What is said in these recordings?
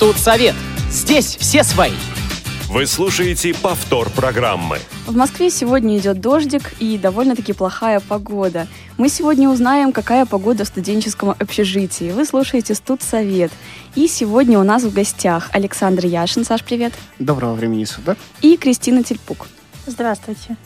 Студсовет. Здесь все свои. Вы слушаете повтор программы. В Москве сегодня идет дождик и довольно-таки плохая погода. Мы сегодня узнаем, какая погода в студенческом общежитии. Вы слушаете Студсовет. И сегодня у нас в гостях Александр Яшин. Саш, привет. Доброго времени суток. И Кристина Тельпук. Здравствуйте.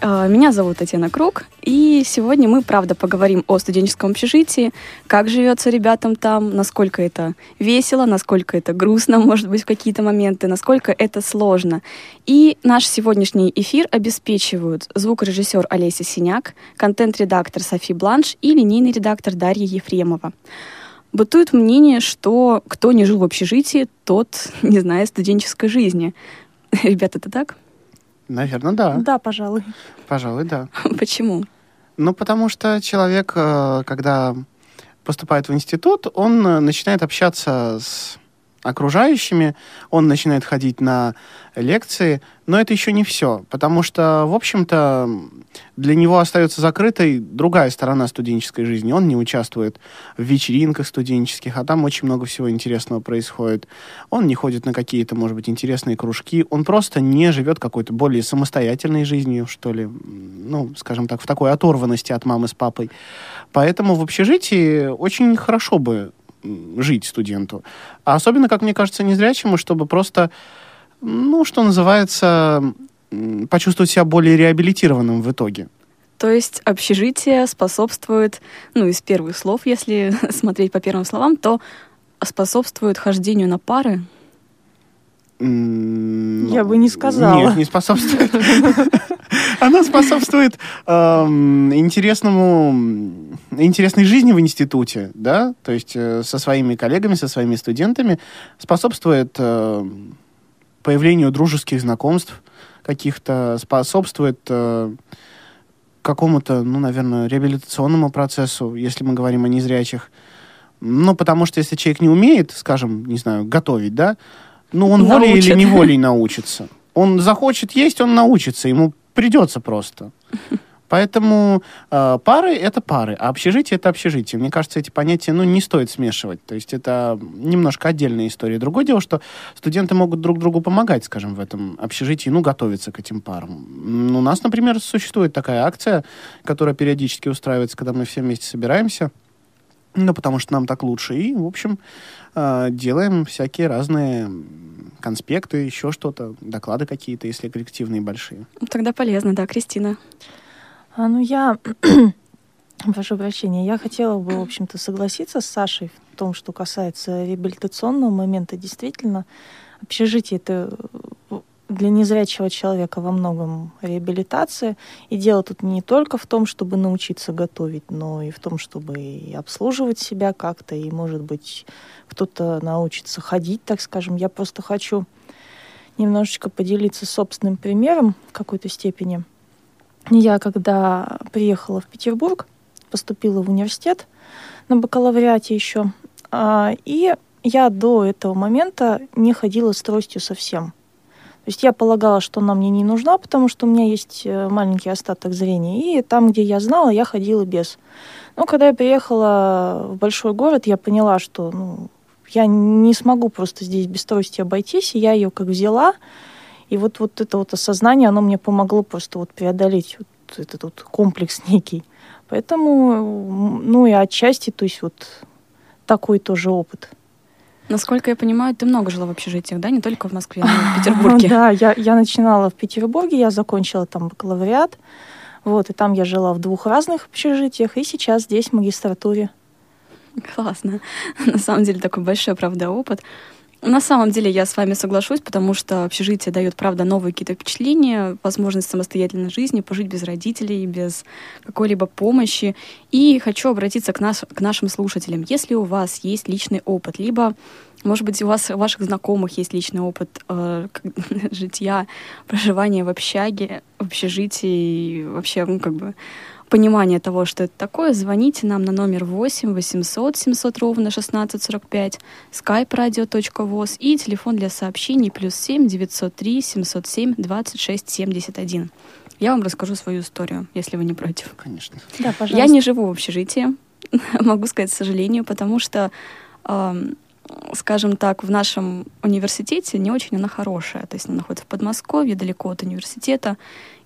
Э, меня зовут Татьяна Круг, и сегодня мы, правда, поговорим о студенческом общежитии, как живется ребятам там, насколько это весело, насколько это грустно, может быть, в какие-то моменты, насколько это сложно. И наш сегодняшний эфир обеспечивают звукорежиссер Олеся Синяк, контент-редактор Софи Бланш и линейный редактор Дарья Ефремова. Бытует мнение, что кто не жил в общежитии, тот не знает студенческой жизни. Ребята, это так? Наверное, да. Да, пожалуй. Пожалуй, да. Почему? Ну, потому что человек, э, когда поступает в институт, он э, начинает общаться с окружающими, он начинает ходить на лекции, но это еще не все, потому что, в общем-то, для него остается закрытой другая сторона студенческой жизни. Он не участвует в вечеринках студенческих, а там очень много всего интересного происходит. Он не ходит на какие-то, может быть, интересные кружки. Он просто не живет какой-то более самостоятельной жизнью, что ли, ну, скажем так, в такой оторванности от мамы с папой. Поэтому в общежитии очень хорошо бы жить студенту. А особенно, как мне кажется, незрячему, чтобы просто, ну, что называется, почувствовать себя более реабилитированным в итоге. То есть общежитие способствует, ну, из первых слов, если смотреть по первым словам, то способствует хождению на пары, я бы не сказала. Нет, не способствует. Она способствует эм, интересному, интересной жизни в институте, да, то есть э, со своими коллегами, со своими студентами, способствует э, появлению дружеских знакомств каких-то, способствует э, какому-то, ну, наверное, реабилитационному процессу, если мы говорим о незрячих. Ну, потому что если человек не умеет, скажем, не знаю, готовить, да, ну, он Научит. волей или неволей научится. Он захочет есть, он научится. Ему придется просто. Поэтому э, пары это пары, а общежитие это общежитие. Мне кажется, эти понятия ну, не стоит смешивать. То есть это немножко отдельная история. Другое дело, что студенты могут друг другу помогать, скажем, в этом общежитии, ну, готовиться к этим парам. У нас, например, существует такая акция, которая периодически устраивается, когда мы все вместе собираемся. Ну, потому что нам так лучше. И, в общем, э, делаем всякие разные конспекты, еще что-то, доклады какие-то, если коллективные большие. Тогда полезно, да, Кристина. А, ну, я прошу прощения, я хотела бы, в общем-то, согласиться с Сашей в том, что касается реабилитационного момента. Действительно, общежитие — это для незрячего человека во многом реабилитация. И дело тут не только в том, чтобы научиться готовить, но и в том, чтобы и обслуживать себя как-то, и, может быть, кто-то научится ходить, так скажем. Я просто хочу немножечко поделиться собственным примером в какой-то степени. Я, когда приехала в Петербург, поступила в университет на бакалавриате еще, а, и я до этого момента не ходила с тростью совсем. То есть я полагала, что она мне не нужна, потому что у меня есть э, маленький остаток зрения. И там, где я знала, я ходила без. Но когда я приехала в большой город, я поняла, что ну, я не смогу просто здесь без трости обойтись. И я ее как взяла. И вот, вот это вот осознание, оно мне помогло просто вот преодолеть вот этот вот комплекс некий. Поэтому, ну и отчасти, то есть вот такой тоже опыт. Насколько я понимаю, ты много жила в общежитиях, да? Не только в Москве, но и в Петербурге. Да, я, я начинала в Петербурге, я закончила там бакалавриат. Вот, и там я жила в двух разных общежитиях, и сейчас здесь в магистратуре. Классно. На самом деле такой большой, правда, опыт. На самом деле я с вами соглашусь, потому что общежитие дает, правда, новые какие-то впечатления, возможность самостоятельной жизни, пожить без родителей, без какой-либо помощи. И хочу обратиться к, нас, к нашим слушателям. Если у вас есть личный опыт, либо, может быть, у вас у ваших знакомых есть личный опыт э, житья, проживания в общаге, в общежитии, вообще, ну, как бы понимание того, что это такое, звоните нам на номер 8 800 700 ровно 1645, skype radio.voz и телефон для сообщений плюс 7 903 707 26 71. Я вам расскажу свою историю, если вы не против. Конечно. Да, пожалуйста. Я не живу в общежитии, могу сказать, к сожалению, потому что э, скажем так, в нашем университете не очень она хорошая. То есть она находится в Подмосковье, далеко от университета,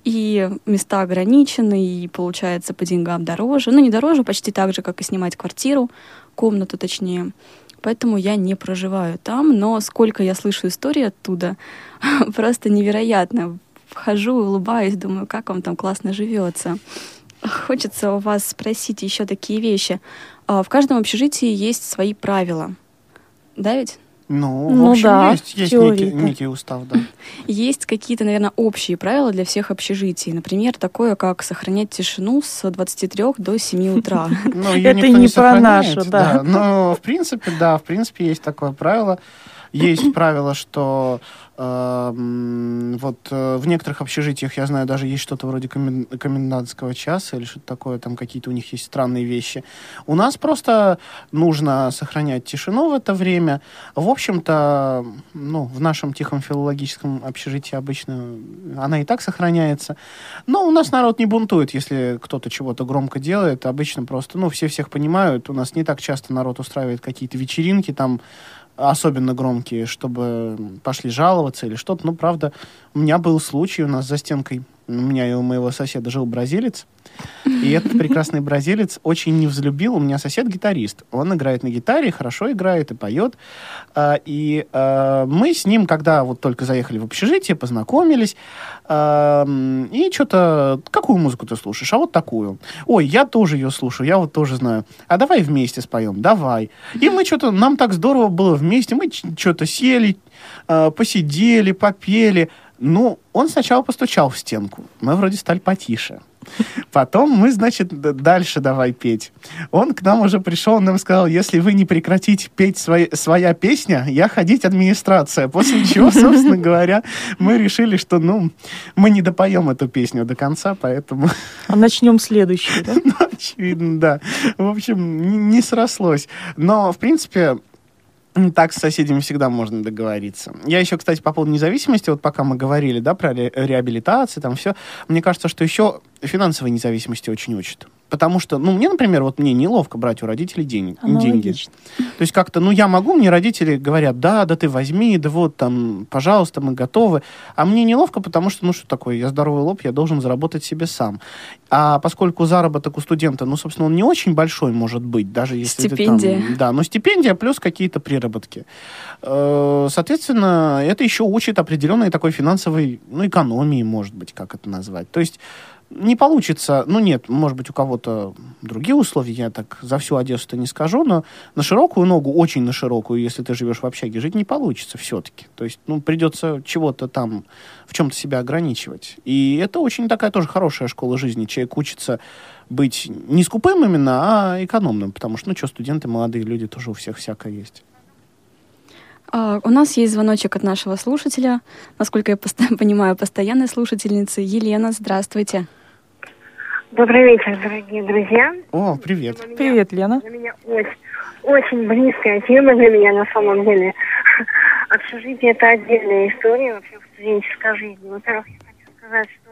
и места ограничены, и получается по деньгам дороже. Ну, не дороже, почти так же, как и снимать квартиру, комнату точнее. Поэтому я не проживаю там, но сколько я слышу истории оттуда, просто невероятно. Вхожу, улыбаюсь, думаю, как вам там классно живется. Хочется у вас спросить еще такие вещи. А, в каждом общежитии есть свои правила. Да ведь? Ну, Ну в общем, да, есть, есть некий, некий устав, да. Есть какие-то, наверное, общие правила для всех общежитий. Например, такое, как сохранять тишину с 23 до 7 утра. Ну, Это не про нашу, да. Но, в принципе, да, в принципе, есть такое правило. Есть правило, что э, м, вот э, в некоторых общежитиях, я знаю, даже есть что-то вроде комен- комендантского часа или что-то такое, там какие-то у них есть странные вещи. У нас просто нужно сохранять тишину в это время. В общем-то, ну, в нашем тихом филологическом общежитии обычно она и так сохраняется. Но у нас народ не бунтует, если кто-то чего-то громко делает. Обычно просто, ну, все всех понимают. У нас не так часто народ устраивает какие-то вечеринки там, особенно громкие, чтобы пошли жаловаться или что-то. Ну, правда, у меня был случай, у нас за стенкой, у меня и у моего соседа жил бразилец, и этот прекрасный бразилец очень не взлюбил. У меня сосед гитарист. Он играет на гитаре, хорошо играет и поет. А, И а, мы с ним, когда вот только заехали в общежитие, познакомились, а, и что-то... Какую музыку ты слушаешь? А вот такую. Ой, я тоже ее слушаю, я вот тоже знаю. А давай вместе споем? Давай. И мы что-то... Нам так здорово было вместе. Мы что-то сели, посидели, попели. Ну, он сначала постучал в стенку. Мы вроде стали потише. Потом мы, значит, дальше давай петь. Он к нам уже пришел, он нам сказал, если вы не прекратите петь свои, своя песня, я ходить администрация. После чего, собственно говоря, мы решили, что, ну, мы не допоем эту песню до конца, поэтому, А начнем следующий, да? ну, очевидно, да. В общем, не, не срослось. Но, в принципе, так с соседями всегда можно договориться. Я еще, кстати, по поводу независимости, вот пока мы говорили, да, про ре- реабилитацию, там все, мне кажется, что еще финансовой независимости очень учат. Потому что, ну, мне, например, вот мне неловко брать у родителей денег, деньги. То есть как-то, ну, я могу, мне родители говорят, да, да ты возьми, да вот там, пожалуйста, мы готовы. А мне неловко, потому что, ну, что такое, я здоровый лоб, я должен заработать себе сам. А поскольку заработок у студента, ну, собственно, он не очень большой может быть, даже если Стипендия. ты там... Да, но стипендия плюс какие-то приработки. Э, Соответственно, это еще учит определенной такой финансовой, ну, экономии, может быть, как это назвать. То есть не получится, ну нет, может быть, у кого-то другие условия, я так за всю Одессу-то не скажу, но на широкую ногу, очень на широкую, если ты живешь в общаге, жить не получится все-таки. То есть, ну, придется чего-то там, в чем-то себя ограничивать. И это очень такая тоже хорошая школа жизни. Человек учится быть не скупым именно, а экономным, потому что, ну что, студенты, молодые люди, тоже у всех всякое есть. А, У нас есть звоночек от нашего слушателя, насколько я понимаю, постоянной слушательницы. Елена, здравствуйте. Добрый вечер, дорогие друзья. О, привет. Меня- Привет, Лена. Для меня очень, очень близкая тема для меня на самом деле. Общежитие – это отдельная история вообще в студенческой жизни. Во-первых, я хочу сказать, что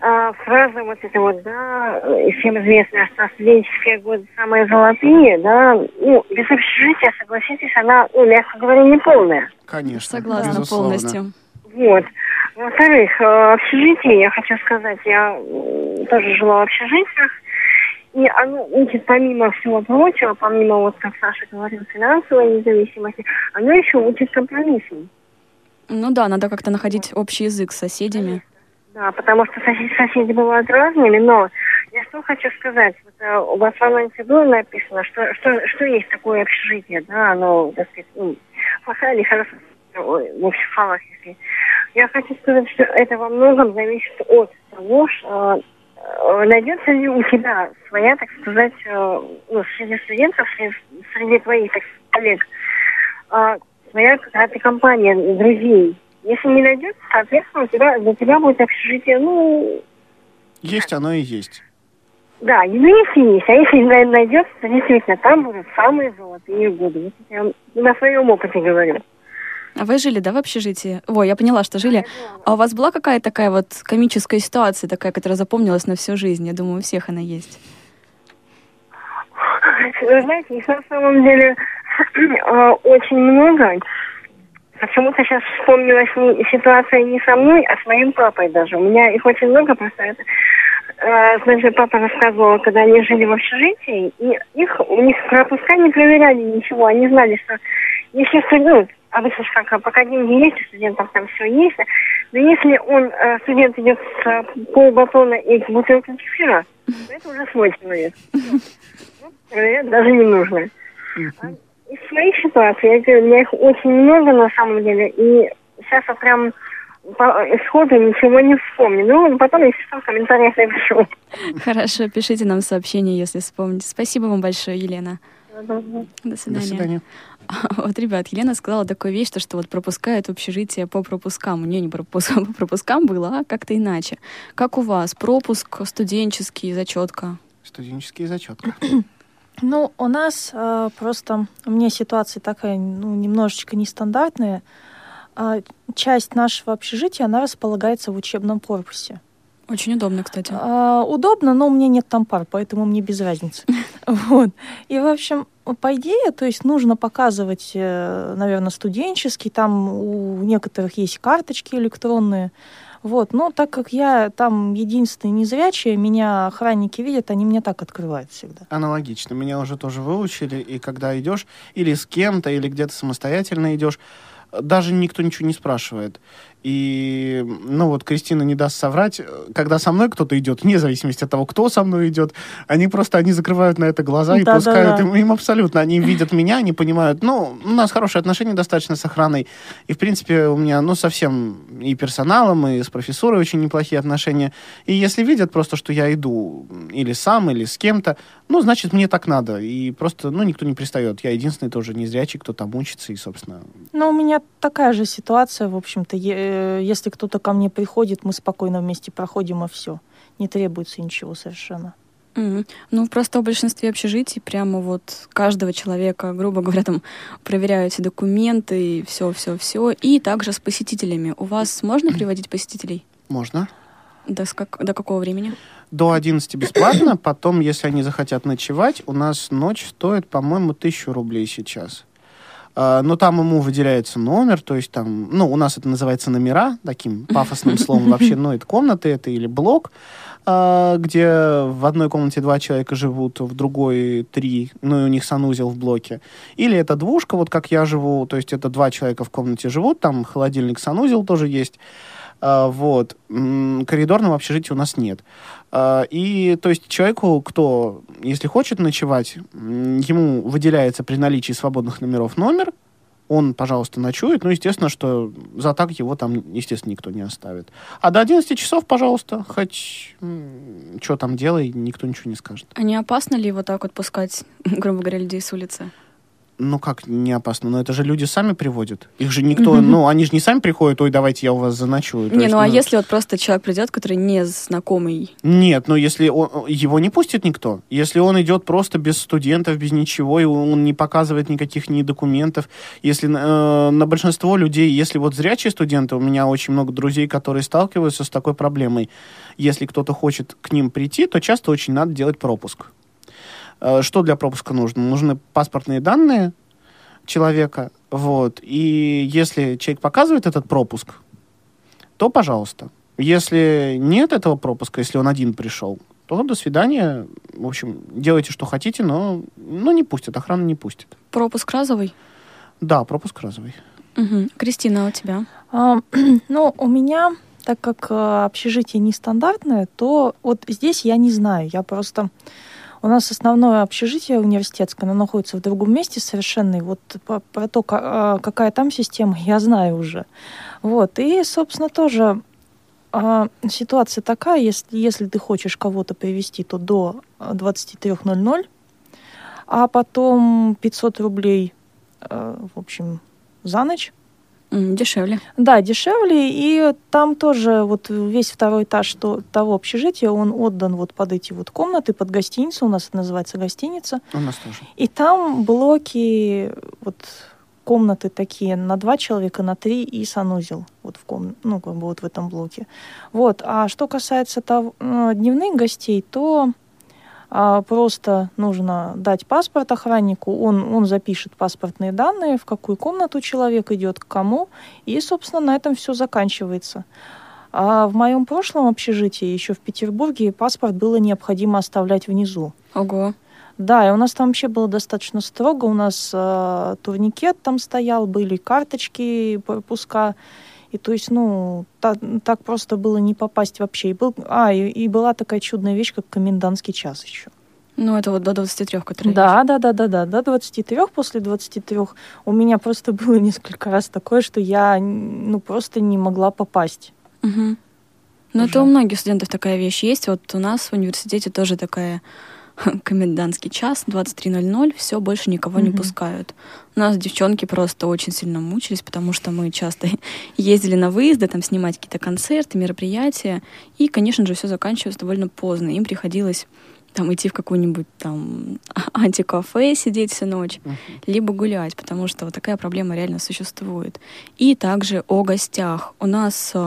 а, фраза вот эта вот, да, э, всем известная, что студенческие годы самые золотые, да, ну, без общежития, согласитесь, она, ну, мягко говоря, не полная. Конечно. Согласна безусловно. полностью. Вот. Во-вторых, э, общежитие, я хочу сказать, я тоже жила в общежитиях, и оно учит помимо всего прочего, помимо, вот как Саша говорил, финансовой независимости, оно еще учит компромиссам. Ну да, надо как-то находить общий язык с соседями. Да, потому что соседи, соседи бывают разными, но я что хочу сказать, вот, э, у вас в анонсе было написано, что, что, что есть такое общежитие, да, оно, так сказать, ну, плохая или хорошая, ой, в общих фалах, если. Я хочу сказать, что это во многом зависит от того, что э, найдется ли у тебя своя, так сказать, э, ну, среди студентов, среди, среди твоих так коллег, э, своя какая-то компания друзей. Если не найдется, соответственно, у тебя, для тебя будет общежитие, ну, Есть оно и есть. да, ну если есть, а если найдется, то действительно там будут самые золотые годы. Я на своем опыте говорю. А вы жили, да, в общежитии? Ой, я поняла, что жили. А у вас была какая-то такая вот комическая ситуация, такая, которая запомнилась на всю жизнь? Я думаю, у всех она есть. Вы знаете, их на самом деле э, очень много. Почему-то сейчас вспомнилась не, ситуация не со мной, а с моим папой даже. У меня их очень много, просто это... Э, значит, папа рассказывал, когда они жили в общежитии, и их, у них пропуска не проверяли ничего. Они знали, что если студент, обычно же как, пока деньги есть, у студентов там все есть, но если он, э, студент идет с э, полбатона и бутылкой кефира, то это уже свой человек. Даже не нужно. А из своих ситуаций, я говорю, у меня их очень много на самом деле, и сейчас я прям по сходу ничего не вспомню. Ну, потом, если что, в комментариях напишу. Хорошо, пишите нам сообщение, если вспомните. Спасибо вам большое, Елена. До свидания. До свидания. Вот, ребят, Елена сказала такую вещь, то, что вот пропускают общежитие по пропускам. У нее не пропуск, по пропускам было, а как-то иначе. Как у вас? Пропуск студенческий, зачетка? Студенческий зачетка. Ну, у нас э, просто, у меня ситуация такая, ну, немножечко нестандартная. Э, часть нашего общежития, она располагается в учебном корпусе. Очень удобно, кстати. Э, удобно, но у меня нет там пар, поэтому мне без разницы. Вот. И, в общем, по идее, то есть нужно показывать, э, наверное, студенческий, там у некоторых есть карточки электронные, вот, но так как я там единственный незрячий, меня охранники видят, они мне так открывают всегда. Аналогично. Меня уже тоже выучили, и когда идешь или с кем-то, или где-то самостоятельно идешь, даже никто ничего не спрашивает. И, ну вот, Кристина не даст соврать, когда со мной кто-то идет, вне зависимости от того, кто со мной идет, они просто, они закрывают на это глаза и да, пускают, да, да. Им, им абсолютно, они видят меня, они понимают, ну, у нас хорошие отношения достаточно с охраной, и, в принципе, у меня, ну, совсем и персоналом, и с профессурой очень неплохие отношения, и если видят просто, что я иду или сам, или с кем-то, ну, значит, мне так надо, и просто, ну, никто не пристает, я единственный тоже незрячий, кто там учится, и, собственно... Ну, у меня такая же ситуация, в общем-то, если кто-то ко мне приходит, мы спокойно вместе проходим, и все. Не требуется ничего совершенно. Mm-hmm. Ну, просто в большинстве общежитий прямо вот каждого человека, грубо говоря, там проверяют все документы и все-все-все. И также с посетителями. У вас можно приводить посетителей? Можно. До, как, до какого времени? До 11 бесплатно. Потом, если они захотят ночевать, у нас ночь стоит, по-моему, тысячу рублей сейчас. А, но там ему выделяется номер, то есть там, ну, у нас это называется номера, таким пафосным словом вообще, ну, это комната это или блок, а, где в одной комнате два человека живут, в другой три, ну, и у них санузел в блоке. Или это двушка, вот как я живу, то есть это два человека в комнате живут, там холодильник, санузел тоже есть. А, вот. Коридорного общежития у нас нет. А, и, то есть, человеку, кто, если хочет ночевать, ему выделяется при наличии свободных номеров номер, он, пожалуйста, ночует. Ну, естественно, что за так его там, естественно, никто не оставит. А до 11 часов, пожалуйста, хоть что там делай, никто ничего не скажет. А не опасно ли вот так вот пускать, грубо говоря, людей с улицы? Ну как не опасно, но это же люди сами приводят. Их же никто, mm-hmm. ну они же не сами приходят, ой, давайте я у вас заночую. Не, есть, ну а если вот просто человек придет, который не знакомый? Нет, ну если он, его не пустит никто. Если он идет просто без студентов, без ничего, и он не показывает никаких ни документов. Если э, на большинство людей, если вот зрячие студенты, у меня очень много друзей, которые сталкиваются с такой проблемой. Если кто-то хочет к ним прийти, то часто очень надо делать пропуск. Э, что для пропуска нужно? Нужны паспортные данные человека, вот, и если человек показывает этот пропуск, то пожалуйста. Если нет этого пропуска, если он один пришел, то до свидания. В общем, делайте, что хотите, но ну, не пустят, охрана не пустит. Пропуск разовый? Да, пропуск разовый. Угу. Кристина, а у тебя? А, ну, у меня, так как э, общежитие нестандартное, то вот здесь я не знаю. Я просто у нас основное общежитие университетское, оно находится в другом месте совершенно. И вот про, про то, а, какая там система, я знаю уже. Вот. И, собственно, тоже а, ситуация такая, если, если ты хочешь кого-то привести, то до 23.00, а потом 500 рублей, а, в общем, за ночь. Дешевле. Да, дешевле. И там тоже вот весь второй этаж то, того общежития, он отдан вот под эти вот комнаты, под гостиницу. У нас это называется гостиница. У нас тоже. И там блоки, вот комнаты такие на два человека, на три и санузел вот в ком... ну, как бы вот в этом блоке. Вот. А что касается того, э, дневных гостей, то просто нужно дать паспорт охраннику, он, он запишет паспортные данные, в какую комнату человек идет, к кому, и, собственно, на этом все заканчивается. А в моем прошлом общежитии, еще в Петербурге, паспорт было необходимо оставлять внизу. Ого. Да, и у нас там вообще было достаточно строго. У нас э, турникет там стоял, были карточки, пропуска. И то есть, ну, та, так просто было не попасть вообще. И был, а, и, и была такая чудная вещь, как комендантский час еще. Ну, это вот до 23, который Да, да, да, да, да, до 23, после 23. У меня просто было несколько раз такое, что я, ну, просто не могла попасть. Угу. Ну, это у многих студентов такая вещь есть. Вот у нас в университете тоже такая комендантский час, 23.00, все, больше никого не пускают. У нас девчонки просто очень сильно мучились, потому что мы часто ездили на выезды, там снимать какие-то концерты, мероприятия, и, конечно же, все заканчивалось довольно поздно. Им приходилось там идти в какую-нибудь там антикафе, сидеть всю ночь, uh-huh. либо гулять, потому что вот такая проблема реально существует. И также о гостях. У нас э,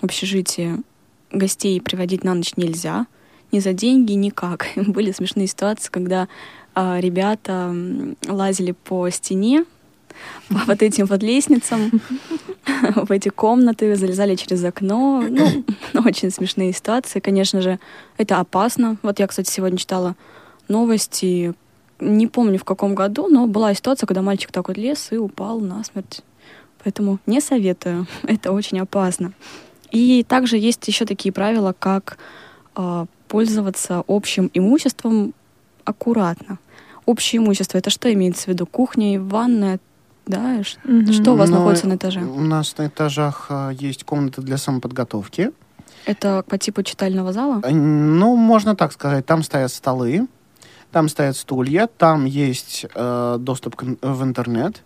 в общежитии гостей приводить на ночь нельзя, ни за деньги, никак. Были смешные ситуации, когда э, ребята лазили по стене, вот этим вот лестницам, в эти комнаты, залезали через окно. Ну, очень смешные ситуации. Конечно же, это опасно. Вот я, кстати, сегодня читала новости, не помню в каком году, но была ситуация, когда мальчик так вот лез и упал насмерть. Поэтому не советую. Это очень опасно. И также есть еще такие правила, как э, пользоваться общим имуществом аккуратно. Общее имущество это что имеется в виду? Кухня и ванная, да? Mm-hmm. Что у вас Но ну, находится на этаже? У нас на этажах а, есть комната для самоподготовки. Это по типу читального зала? Ну, можно так сказать. Там стоят столы, там стоят стулья, там есть э, доступ к, в интернет.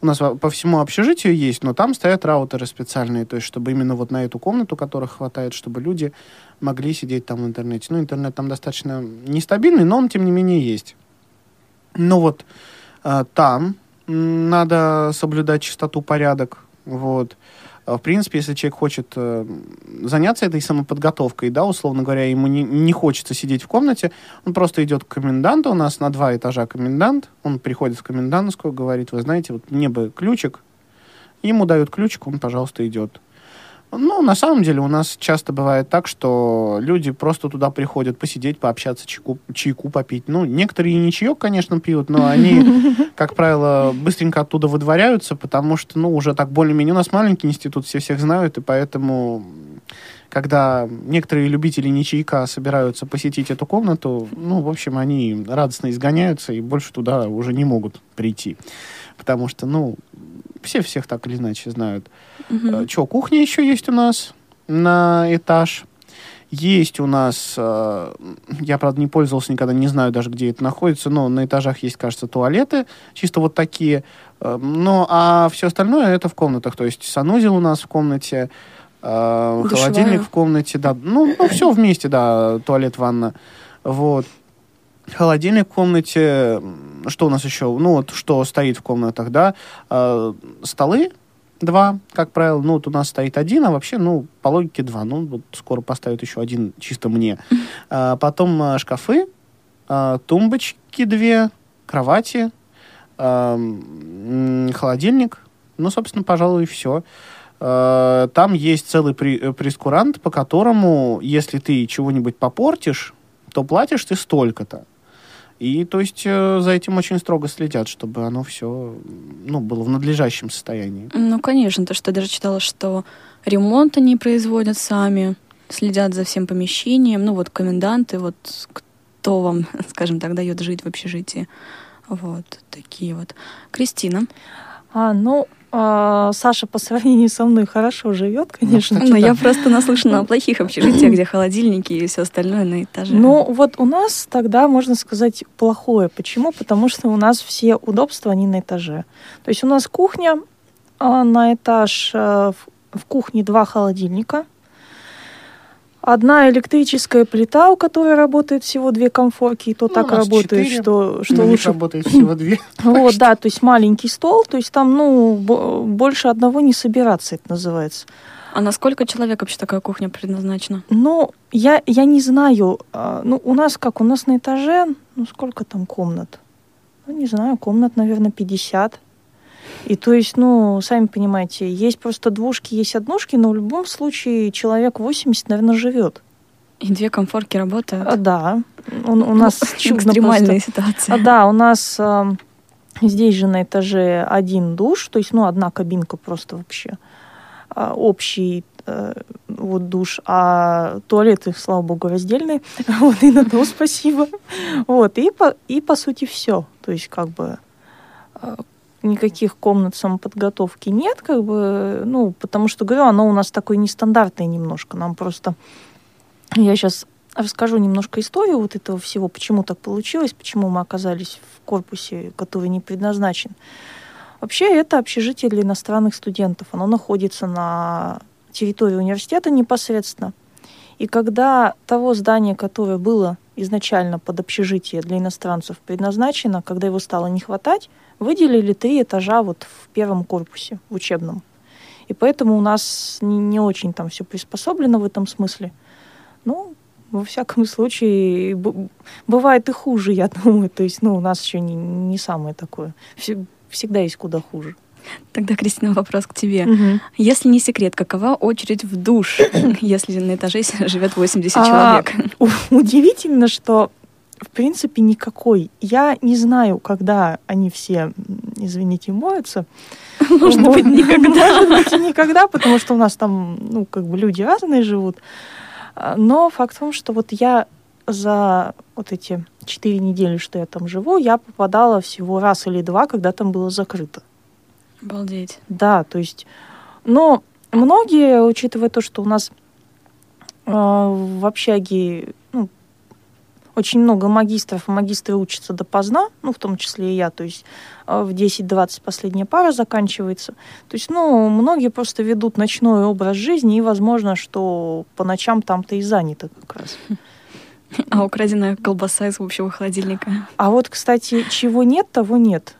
У нас по всему общежитию есть, но там стоят раутеры специальные, то есть чтобы именно вот на эту комнату, которых хватает, чтобы люди могли сидеть там в интернете. Ну, интернет там достаточно нестабильный, но он, тем не менее, есть. Но вот э, там надо соблюдать чистоту, порядок, вот. А, в принципе, если человек хочет э, заняться этой самоподготовкой, да, условно говоря, ему не, не хочется сидеть в комнате, он просто идет к коменданту, у нас на два этажа комендант, он приходит в комендантскую, говорит, вы знаете, вот мне бы ключик, ему дают ключик, он, пожалуйста, идет. Ну, на самом деле, у нас часто бывает так, что люди просто туда приходят посидеть, пообщаться, чайку, чайку попить. Ну, некоторые не чаек, конечно, пьют, но они, как правило, быстренько оттуда выдворяются, потому что, ну, уже так более-менее... У нас маленький институт, все всех знают, и поэтому, когда некоторые любители не чайка собираются посетить эту комнату, ну, в общем, они радостно изгоняются и больше туда уже не могут прийти. Потому что, ну, все всех так или иначе знают. Угу. Э, Что, кухня еще есть у нас на этаж. Есть у нас, э, я, правда, не пользовался никогда, не знаю даже, где это находится, но на этажах есть, кажется, туалеты, чисто вот такие. Э, ну, а все остальное это в комнатах. То есть санузел у нас в комнате, холодильник в комнате, да. Ну, ну, все вместе, да, туалет, ванна. Вот. Холодильник в комнате, что у нас еще? Ну, вот что стоит в комнатах, да? Столы, два, как правило. Ну, вот у нас стоит один, а вообще, ну, по логике два. Ну, вот скоро поставят еще один чисто мне. А, потом а, шкафы, а, тумбочки две, кровати, а, холодильник. Ну, собственно, пожалуй, все. А, там есть целый при, э, прескурант, по которому, если ты чего-нибудь попортишь, то платишь ты столько-то. И то есть э, за этим очень строго следят, чтобы оно все ну, было в надлежащем состоянии. Ну, конечно, то, что я даже читала, что ремонт они производят сами, следят за всем помещением. Ну, вот коменданты, вот кто вам, скажем так, дает жить в общежитии. Вот такие вот. Кристина. А, ну, а, Саша по сравнению со мной хорошо живет, конечно. Ну, я просто наслышана о плохих общежитиях, где холодильники и все остальное на этаже. Ну, вот у нас тогда, можно сказать, плохое. Почему? Потому что у нас все удобства, они на этаже. То есть у нас кухня, а на этаж э, в кухне два холодильника – одна электрическая плита, у которой работает всего две комфорки, и то ну, так работает, 4, что, что лучше... работает всего две. Вот, да, то есть маленький стол, то есть там, ну, больше одного не собираться, это называется. А на сколько человек вообще такая кухня предназначена? Ну, я, я не знаю. а, Ну, у нас как? У нас на этаже, ну, сколько там комнат? Ну, не знаю, комнат, наверное, 50. И то есть, ну, сами понимаете, есть просто двушки, есть однушки, но в любом случае человек 80, наверное, живет. И две комфорки работают? А, да. У, у нас чудно экстремальная просто. ситуация. А, да, у нас а, здесь же на этаже один душ, то есть, ну, одна кабинка просто вообще. А, общий э, вот душ, а туалеты, слава богу, раздельные. Вот, и на то спасибо. Вот, и по, и по сути все. То есть, как бы э, никаких комнат самоподготовки нет, как бы, ну, потому что, говорю, оно у нас такое нестандартное немножко. Нам просто... Я сейчас расскажу немножко историю вот этого всего, почему так получилось, почему мы оказались в корпусе, который не предназначен. Вообще, это общежитие для иностранных студентов. Оно находится на территории университета непосредственно. И когда того здания, которое было изначально под общежитие для иностранцев предназначено, когда его стало не хватать, выделили три этажа вот в первом корпусе, в учебном. И поэтому у нас не, не очень там все приспособлено в этом смысле. Ну, во всяком случае, бывает и хуже, я думаю. То есть, ну, у нас еще не, не самое такое. Все- всегда есть куда хуже. Тогда, Кристина, вопрос к тебе. Если не секрет, какова очередь в душ, если на этаже живет 80 А, человек? Удивительно, что в принципе никакой. Я не знаю, когда они все, извините, моются. Может быть, никогда. Может быть, никогда, потому что у нас там, ну, как бы люди разные живут. А, Но факт в том, что вот я за вот эти четыре недели, что я там живу, я попадала всего раз или два, когда там было закрыто. Обалдеть. Да, то есть, но многие, учитывая то, что у нас э, в общаге очень много магистров, магистры учатся допоздна, ну, в том числе и я, то есть э, в 10-20 последняя пара заканчивается. То есть, ну, многие просто ведут ночной образ жизни, и возможно, что по ночам там-то и занято как раз. А украденная колбаса из общего холодильника? А вот, кстати, чего нет, того нет.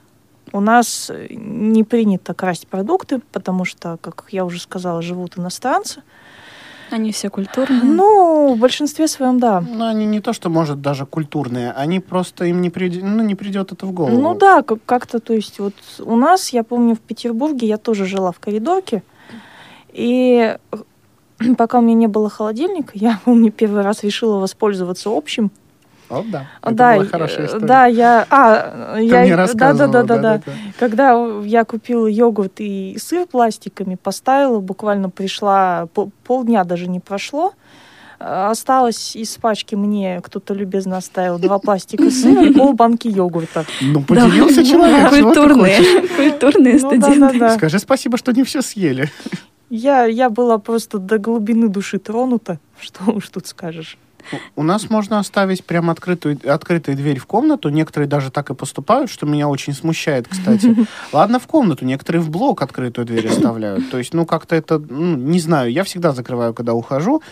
У нас э, не принято красть продукты, потому что, как я уже сказала, живут иностранцы. Они все культурные. Ну, в большинстве своем, да. Ну, они не то, что, может, даже культурные, они просто, им не, приди- ну, не придет это в голову. Ну да, как- как-то, то есть вот у нас, я помню, в Петербурге я тоже жила в коридорке, и пока у меня не было холодильника, я помню, первый раз решила воспользоваться общим. О, да. Это да, была хорошая э, история. да, я, а, Ты я, мне да, да, да, да, да, да-да-да. Когда я купила йогурт и сыр пластиками, поставила, буквально пришла, по- полдня даже не прошло, э, осталось из пачки мне кто-то любезно оставил два пластика сыра и полбанки йогурта. Ну, поделился Да. человек, Культурные, культурные Ну да, студенты. да, да. Скажи спасибо, что не все съели. Я, я была просто до глубины души тронута. Что уж тут скажешь. У нас можно оставить прям открытую, открытую дверь в комнату. Некоторые даже так и поступают, что меня очень смущает, кстати. Ладно, в комнату. Некоторые в блок открытую дверь оставляют. То есть, ну, как-то это, ну, не знаю, я всегда закрываю, когда ухожу.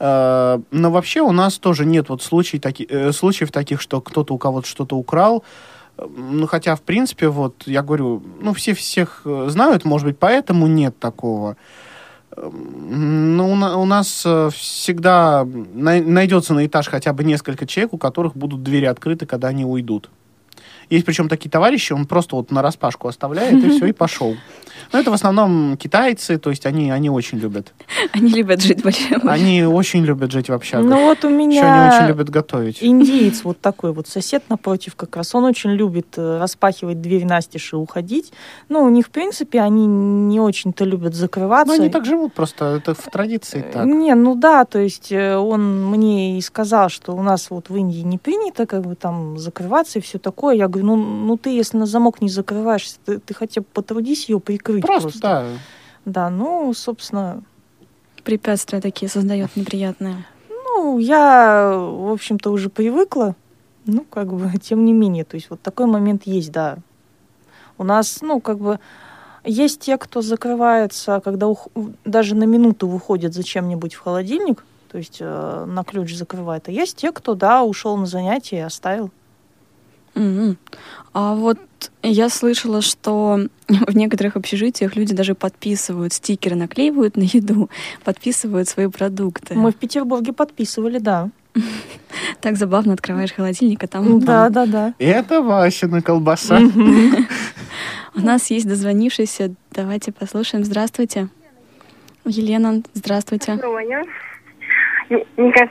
Э, Но вообще у нас тоже нет вот случаев, таки, э, случаев таких, что кто-то у кого-то что-то украл. Ну, хотя, в принципе, вот, я говорю, ну, все всех э, знают, может быть, поэтому нет такого. Ну, у, на- у нас э, всегда най- найдется на этаж хотя бы несколько человек, у которых будут двери открыты, когда они уйдут. Есть причем такие товарищи, он просто вот на распашку оставляет, и все, и пошел. Но это в основном китайцы, то есть они, они очень любят. Они любят жить большим. Они очень любят жить в общагах. Ну вот у Еще они меня очень любят готовить. индиец вот такой вот сосед напротив как раз. Он очень любит э, распахивать дверь настежь и уходить. Ну, у них, в принципе, они не очень-то любят закрываться. Ну, они так живут просто, это в традиции Э, так. Не, ну да, то есть э, он мне и сказал, что у нас вот в Индии не принято как бы там закрываться и все такое. Я говорю, ну, ну ты, если на замок не закрываешься, ты, ты хотя бы потрудись ее прикрыть Просто, просто. да. Да, ну, собственно, Препятствия такие создает неприятные. ну, я, в общем-то, уже привыкла. Ну, как бы, тем не менее, то есть вот такой момент есть, да. У нас, ну, как бы, есть те, кто закрывается, когда ух- даже на минуту выходит за чем-нибудь в холодильник, то есть э, на ключ закрывает. А есть те, кто, да, ушел на занятия и оставил. Мгм. А вот я слышала, что в некоторых общежитиях люди даже подписывают стикеры, наклеивают на еду, подписывают свои продукты. Мы в Петербурге подписывали, да. Так забавно открываешь холодильник, а там... Да, да, да. Это Васина колбаса. У нас есть дозвонившийся. Давайте послушаем. Здравствуйте. Елена, здравствуйте. Никак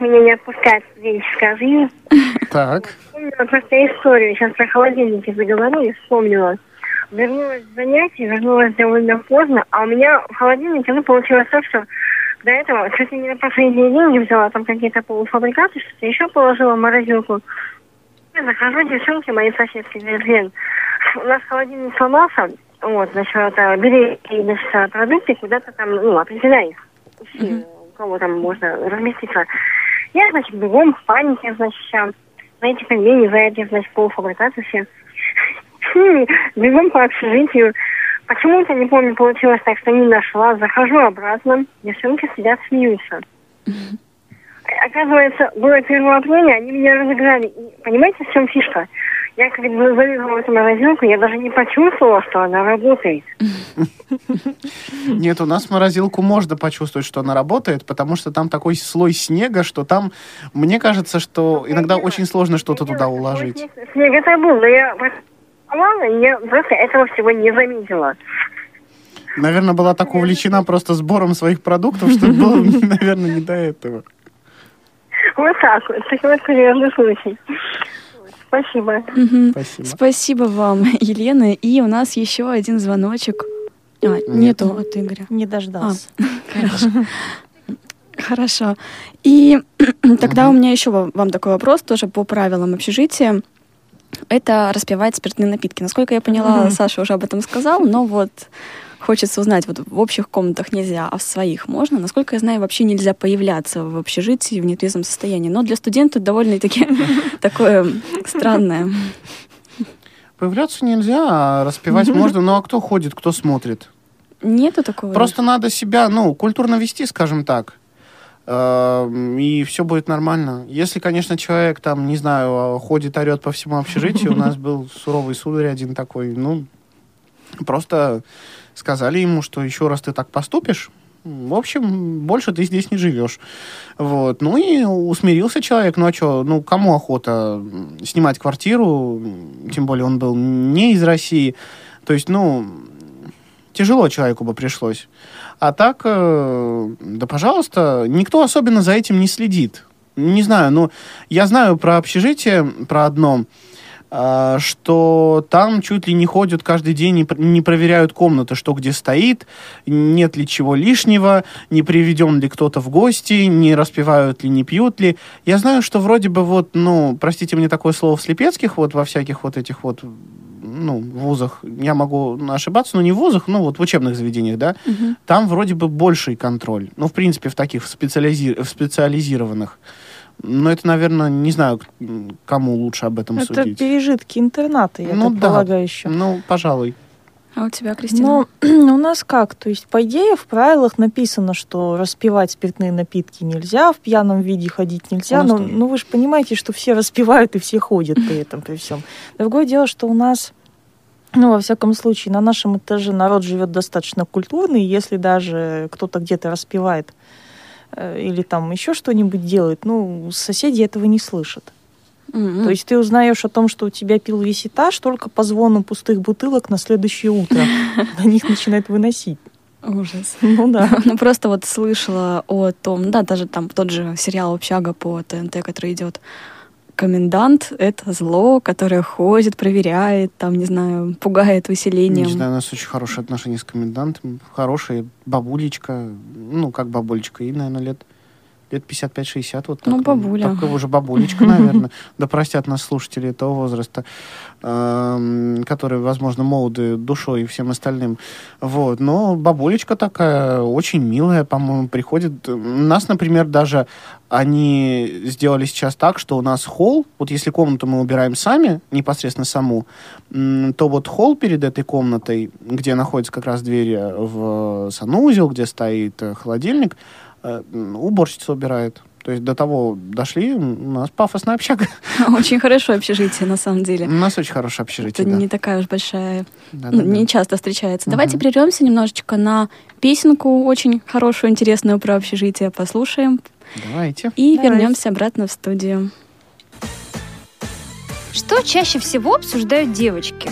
меня не отпускает студенческая жизнь. Так. Просто историю. Сейчас про холодильники заговорю и вспомнила. Вернулась с занятий, вернулась довольно поздно, а у меня в холодильнике, ну, получилось так, что до этого чуть ли не на последние деньги взяла там какие-то полуфабрикаты, что-то еще положила в морозилку. Я захожу, девчонки, мои соседки, говорят, у нас холодильник сломался, вот, значит, это, бери, значит, продукты куда-то там, ну, определяй их. У кого там можно разместиться. Я, значит, бегом в панике, значит, эти пельмени, за эти, значит, полуфабрикаты все. Бегом по общежитию. Почему-то, не помню, получилось так, что не нашла. Захожу обратно, девчонки сидят, смеются. Оказывается, было первоотрение, они меня разыграли. Понимаете, в чем фишка? Я когда залезла в эту морозилку, я даже не почувствовала, что она работает. Нет, у нас морозилку можно почувствовать, что она работает, потому что там такой слой снега, что там, мне кажется, что иногда очень сложно что-то туда уложить. Снег, это был, но я я просто этого всего не заметила. Наверное, была так увлечена просто сбором своих продуктов, что было, наверное, не до этого. Вот так вот, такой вот курьезный случай. Спасибо. Мгм. Спасибо. Спасибо вам, Елена. И у нас еще один звоночек. А, нету от Игоря. Не дождался. Хорошо. Хорошо. И тогда у меня еще ва- вам такой вопрос, тоже по правилам общежития. Это распивать спиртные напитки. Насколько я поняла. Саша уже об этом сказал, но вот хочется узнать, вот в общих комнатах нельзя, а в своих можно. Насколько я знаю, вообще нельзя появляться в общежитии в нетрезвом состоянии. Но для студента довольно-таки такое странное. Появляться нельзя, а распевать можно. Ну а кто ходит, кто смотрит? Нету такого? Просто надо себя, ну, культурно вести, скажем так. Эм, И все будет нормально. Если, конечно, человек там, не знаю, ходит, орет по всему общежитию, у нас был суровый сударь один такой, ну, просто сказали ему, что еще раз ты так поступишь, в общем, больше ты здесь не живешь. Вот. Ну и усмирился человек. Ну а что, ну кому охота снимать квартиру, тем более он был не из России. То есть, ну, тяжело человеку бы пришлось. А так, э, да пожалуйста, никто особенно за этим не следит. Не знаю, ну, я знаю про общежитие, про одно, что там чуть ли не ходят каждый день и не проверяют комнаты, что где стоит, нет ли чего лишнего, не приведен ли кто-то в гости, не распивают ли, не пьют ли. Я знаю, что вроде бы вот, ну, простите мне такое слово в слепецких, вот во всяких вот этих вот ну, вузах, я могу ошибаться, но не в вузах, ну, вот в учебных заведениях, да, Мгм. там вроде бы больший контроль. Ну, в принципе, в таких специализи- в специализированных. Но это, наверное, не знаю, кому лучше об этом Это судить. пережитки интерната, я Ну так да. полагаю, еще. Ну, пожалуй. А у тебя, Кристина? Ну, у нас как? То есть, по идее, в правилах написано, что распивать спиртные напитки нельзя, в пьяном виде ходить нельзя. Но, тоже. ну, вы же понимаете, что все распивают и все ходят при этом, при всем. Другое дело, что у нас, ну, во всяком случае, на нашем этаже народ живет достаточно культурный, если даже кто-то где-то распивает или там еще что-нибудь делает, ну, соседи этого не слышат. Мгм. То есть ты узнаешь о том, что у тебя пил весь этаж только по звону пустых бутылок на следующее утро. На них начинает выносить. Ужас. Ну да. Ну, просто вот слышала о том, да, даже там тот же сериал «Общага» по ТНТ, который идет. Комендант — это зло, которое ходит, проверяет, там, не знаю, пугает выселением. Не знаю, у нас очень хорошие отношения с комендантом. Хорошая бабулечка. Ну, как бабулечка, ей, наверное, лет лет 55-60. Вот Ну, бабуля. Такая уже бабулечка, наверное. Да простят нас слушатели этого возраста, эм, которые, возможно, молоды душой и всем остальным. Вот. Но бабулечка такая, очень милая, по-моему, приходит. Нас, например, даже они сделали сейчас так, что у нас холл, вот если комнату мы убираем сами, непосредственно саму, то вот холл перед этой комнатой, где находится как раз дверь в санузел, где стоит э, холодильник, уборщица убирает. То есть до того дошли, у нас пафосная общага. Очень хорошее общежитие, на самом деле. У нас очень хорошее общежитие, Это да. не такая уж большая, Да, ну, да, да. не часто встречается. Мгм. Давайте прервемся немножечко на песенку очень хорошую, интересную про общежитие, послушаем Давайте. и Давайте. вернемся обратно в студию. Что чаще всего обсуждают девочки?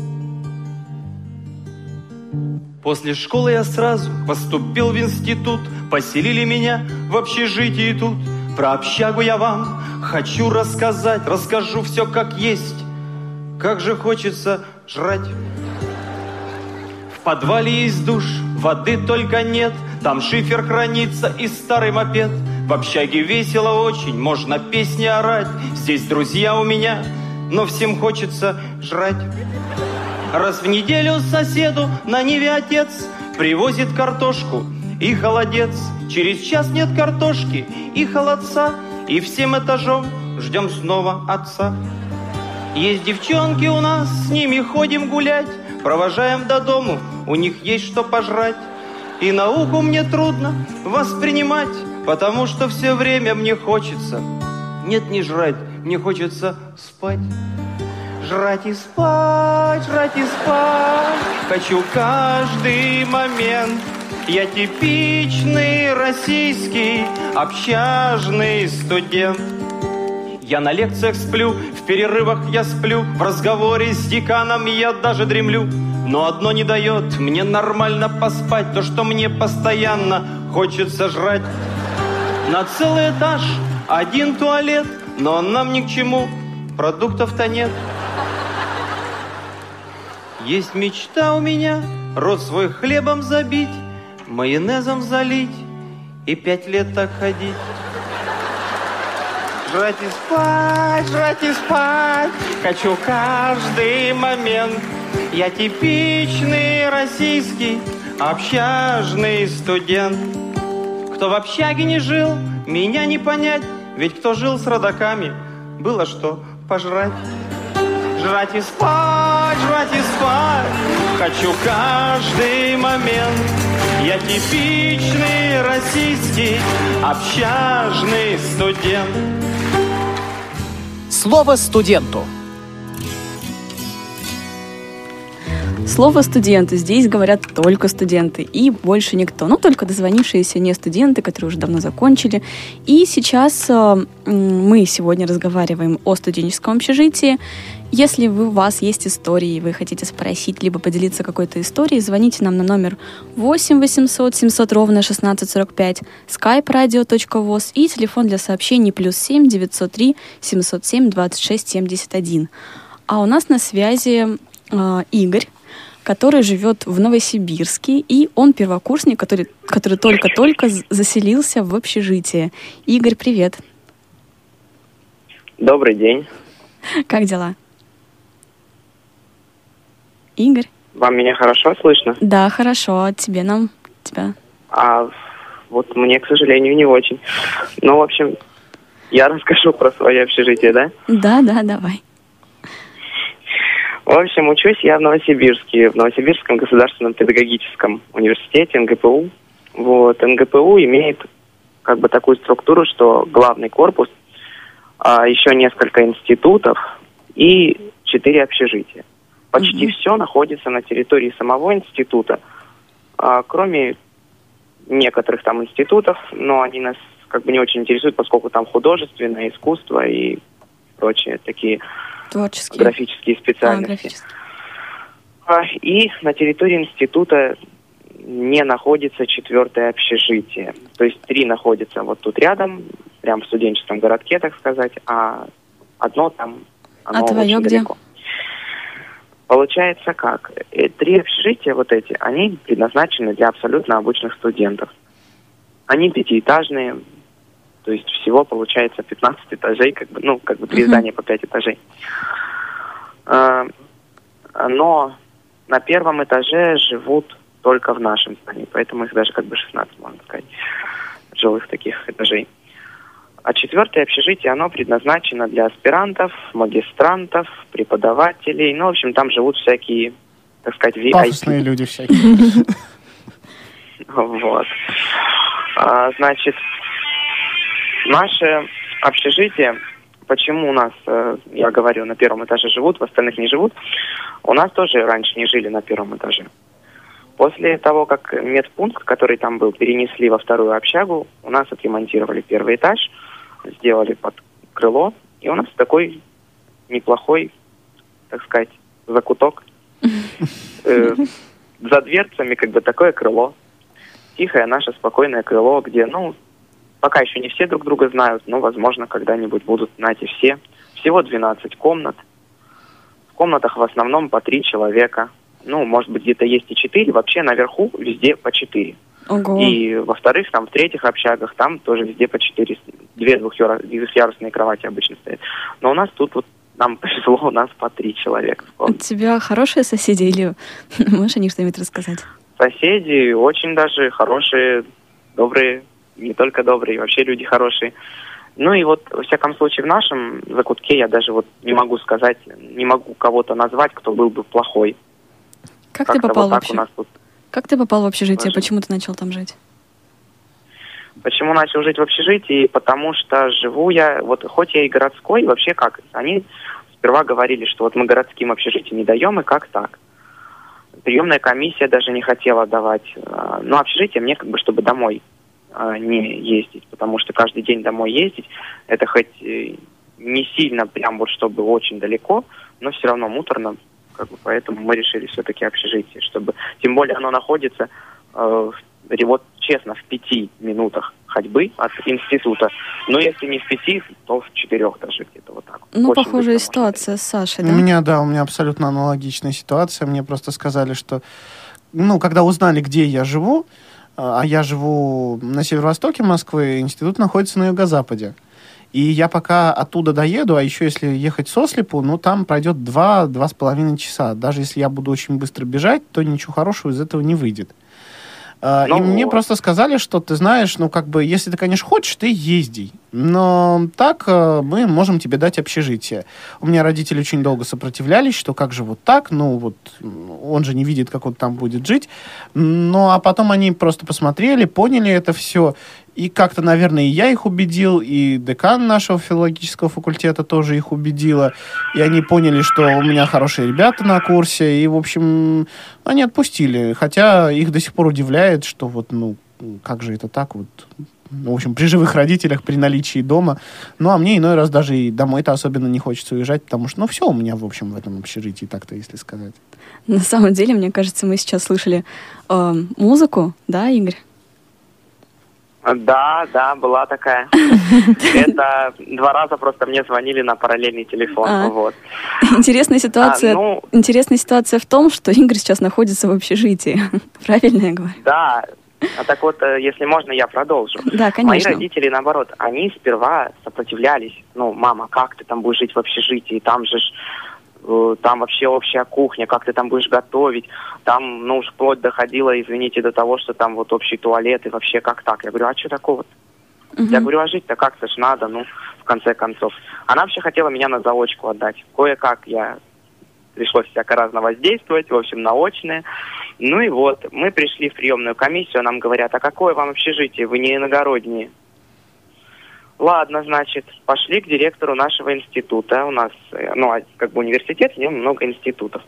После школы я сразу поступил в институт, поселили меня в общежитии тут. Про общагу я вам хочу рассказать, расскажу все как есть. Как же хочется жрать. В подвале есть душ, воды только нет, там шифер хранится и старый мопед. В общаге весело очень, можно песни орать. Здесь друзья у меня, но всем хочется жрать. Раз в неделю соседу на Неве отец привозит картошку и холодец. Через час нет картошки и холодца, и всем этажом ждем снова отца. Есть девчонки у нас, с ними ходим гулять, провожаем до дому, у них есть что пожрать. И науку мне трудно воспринимать, потому что все время мне хочется. Нет, не жрать, мне хочется спать. Жрать и спать, жрать и спать. Хочу каждый момент. Я типичный российский общажный студент. Я на лекциях сплю, в перерывах я сплю В разговоре с деканом я даже дремлю. Но одно не дает мне нормально поспать То, что мне постоянно хочется жрать. На целый этаж один туалет Но он нам ни к чему, продуктов-то нет есть мечта у меня, рот свой хлебом забить, майонезом залить и пять лет так ходить. Жрать и спать, жрать и спать, хочу каждый момент. Я типичный российский общажный студент. Кто в общаге не жил, меня не понять, ведь кто жил с родаками, было что пожрать. Жрать и спать, жрать и спать. Хочу каждый момент. Я типичный российский общажный студент. Слово студенту. Слово «студенты» здесь говорят только студенты и больше никто. Ну, только дозвонившиеся не студенты, которые уже давно закончили. И сейчас э, мы сегодня разговариваем о студенческом общежитии. Если вы, у вас есть истории, вы хотите спросить, либо поделиться какой-то историей, звоните нам на номер 8 800 700 ровно 1645, skype radio.voz и телефон для сообщений плюс 7 903 707 26 71. А у нас на связи э, Игорь, который живет в Новосибирске, и он первокурсник, который, который только-только заселился в общежитие. Игорь, привет. Добрый день. Как дела? Игорь? Вам меня хорошо слышно? Да, хорошо. А тебе нам? Тебя? А вот мне, к сожалению, не очень. Ну, в общем, я расскажу про свое общежитие, да? Да, да, давай. В общем, учусь я в Новосибирске, в Новосибирском государственном педагогическом университете НГПУ. Вот, НГПУ имеет как бы такую структуру, что главный корпус, а, еще несколько институтов и четыре общежития. Почти все находится на территории самого института, а, кроме некоторых там институтов, но они нас как бы не очень интересуют, поскольку там художественное искусство и прочие такие Творческий. графические А, специальности. А, И на территории института не находится четвертое общежитие. То есть три находятся вот тут рядом, прям в студенческом городке, так сказать, а одно там, оно А твое очень где? далеко. Получается как? Э, Три общежития вот эти, они предназначены для абсолютно обычных студентов. Они пятиэтажные, то есть всего получается 15 этажей, как бы, ну, как бы три здания по 5 этажей. Э, но на первом этаже живут только в нашем здании, поэтому их даже как бы 16, можно сказать, жилых таких этажей. А четвертое общежитие, оно предназначено для аспирантов, магистрантов, преподавателей. Ну, в общем, там живут всякие, так сказать, VIP. Пафосные люди всякие. Вот. А, значит, наше общежитие, почему у нас, э, я говорю, на первом этаже живут, в остальных не живут, у нас тоже раньше не жили на первом этаже. После того, как медпункт, который там был, перенесли во вторую общагу, у нас отремонтировали первый этаж, сделали под крыло, и у нас такой неплохой, так сказать, закуток. Э, за дверцами как бы такое крыло. Тихое наше спокойное крыло, где, ну, пока еще не все друг друга знают, но, возможно, когда-нибудь будут знать и все. Всего 12 комнат. В комнатах в основном по три человека. Ну, может быть, где-то есть и четыре. Вообще наверху везде по четыре. Ого. И во-вторых, там в третьих общагах, там тоже везде по четыре, две двухъяр- двухъярусные кровати обычно стоят. Но у нас тут вот нам повезло, у нас по три человека У тебя хорошие соседи или можешь о них что-нибудь рассказать? Соседи очень даже хорошие, добрые, не только добрые, вообще люди хорошие. Ну и вот, во всяком случае, в нашем закутке я даже вот не могу сказать, не могу кого-то назвать, кто был бы плохой. Как ты Как-то попал вот вообще? тут. Как ты попал в общежитие? Важно. Почему ты начал там жить? Почему начал жить в общежитии? Потому что живу я, вот хоть я и городской, вообще как, они сперва говорили, что вот мы городским общежитиям не даем, и как так? Приемная комиссия даже не хотела давать. А, Но общежитие мне как бы, чтобы домой не ездить, потому что каждый день домой ездить, это хоть э, не сильно прям вот чтобы очень далеко, но все равно муторно, как бы, поэтому мы решили все-таки общежитие, чтобы, тем более оно находится, э, вот честно, в пяти минутах ходьбы от института, но если не в пяти, то в четырех даже где-то вот так. Ну, Очень похожая ситуация с Сашей, У да? меня, да, у меня абсолютно аналогичная ситуация. Мне просто сказали, что, ну, когда узнали, где я живу, а я живу на северо-востоке Москвы, институт находится на юго-западе. И я пока оттуда доеду, а еще если ехать сослепу, ну, там пройдет два-два с половиной часа. Даже если я буду очень быстро бежать, то ничего хорошего из этого не выйдет. А, Ну и мне просто сказали, что ты знаешь, ну, как бы, если ты, конечно, хочешь, ты езди. Но так э, мы можем тебе дать общежитие. У меня родители очень долго сопротивлялись, что как же вот так, ну, вот он же не видит, как он там будет жить. Ну, а потом они просто посмотрели, поняли это все. И как-то, наверное, и я их убедил, и декан нашего филологического факультета тоже их убедила. И они поняли, что у меня хорошие ребята на курсе, и, в общем, они отпустили. Хотя их до сих пор удивляет, что вот, ну, как же это так вот, в общем, при живых родителях, при наличии дома. Ну, а мне иной раз даже и домой-то особенно не хочется уезжать, потому что, ну, все у меня, в общем, в этом общежитии, так-то, если сказать. На самом деле, мне кажется, мы сейчас слышали э, музыку, да, Игорь? Да, да, была такая. Это два раза просто мне звонили на параллельный телефон. А. Вот. Интересная ситуация. А, ну- Интересная ситуация в том, что Игорь сейчас находится в общежитии. Правильно я говорю? Да. А так вот, э, если можно, я продолжу. Да, конечно. Мои родители, наоборот, они сперва сопротивлялись. Ну, мама, как ты там будешь жить в общежитии? Там же ж, э, там вообще общая кухня, как ты там будешь готовить? Там, ну, уж вплоть доходило, извините, до того, что там вот общий туалет и вообще как так? Я говорю, а что такого? Я говорю, а жить-то как-то ж надо, ну, в конце концов. Она вообще хотела меня на заочку отдать. Кое-как я пришлось всяко разно воздействовать, в общем, на очное. Ну и вот, мы пришли в приемную комиссию, нам говорят, а какое вам общежитие, вы не иногородние. Ладно, значит, пошли к директору нашего института. У нас, э, ну, а как бы университет, в нем много институтов.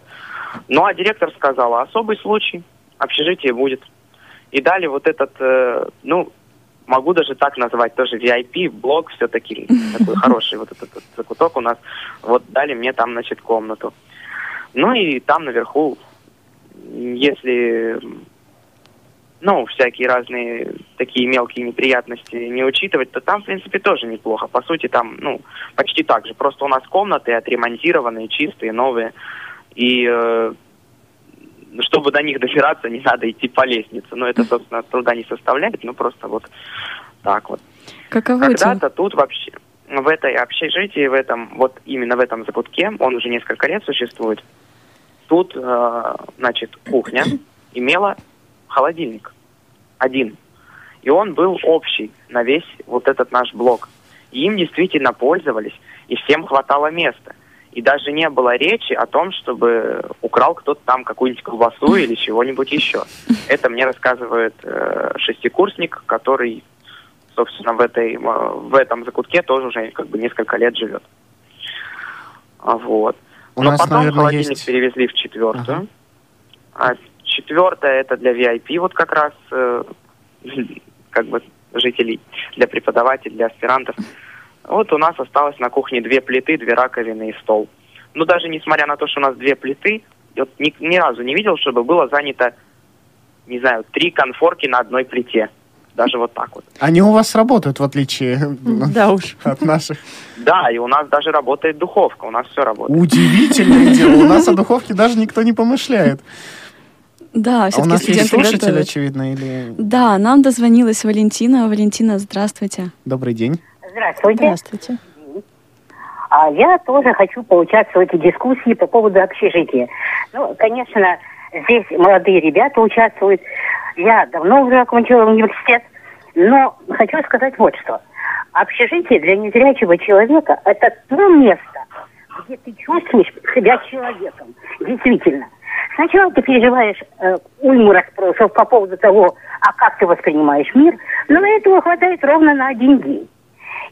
Ну, а директор сказал, особый случай, общежитие будет. И дали вот этот, э, ну, могу даже так назвать, тоже VIP, блок все-таки, такой хороший вот этот, закуток у нас. Вот дали мне там, значит, комнату. Ну и там наверху, если, ну, всякие разные такие мелкие неприятности не учитывать, то там, в принципе, тоже неплохо. По сути, там, ну, почти так же. Просто у нас комнаты отремонтированные, чистые, новые. И э, чтобы до них добираться, не надо идти по лестнице. Но это, собственно, труда не составляет, ну, просто вот так вот. Каково? Когда-то тут вообще... в этой общежитии, в этом, вот именно в этом закутке, он уже несколько лет существует, тут, э, значит, кухня имела холодильник один. И он был общий на весь вот этот наш блок. И им действительно пользовались, и всем хватало места. И даже не было речи о том, чтобы украл кто-то там какую-нибудь колбасу или чего-нибудь еще. Это мне рассказывает э, шестикурсник, который, собственно, в, этой, э, в этом закутке тоже уже как бы несколько лет живет. Вот. У Но нас, потом наверное, холодильник есть- перевезли в четвертую. А четвертая это для VIP, вот как раз э, как бы жителей, для преподавателей, для аспирантов. Вот у нас осталось на кухне две плиты, две раковины и стол. Ну, даже несмотря на то, что у нас две плиты, я вот ни, ни разу не видел, чтобы было занято, не знаю, три конфорки на одной плите. Даже вот так вот. Они у вас работают, в отличие Да уж. от наших. Да, и у нас даже работает духовка, у нас все работает. Удивительное дело. У нас о духовке даже никто не помышляет. Да, А у все-таки нас есть студенты слушатель, готовят. очевидно, или... Да, нам дозвонилась Валентина. Валентина, здравствуйте. Добрый день. Здравствуйте. Здравствуйте. А я тоже хочу поучаствовать в дискуссии по поводу общежития. Ну, конечно, здесь молодые ребята участвуют. Я давно уже окончила университет, но хочу сказать вот что. Общежитие для незрячего человека – это то место, где ты чувствуешь себя человеком. Действительно. Сначала ты переживаешь э, уйму расспросов по поводу того, а как ты воспринимаешь мир, но этого хватает ровно на один день.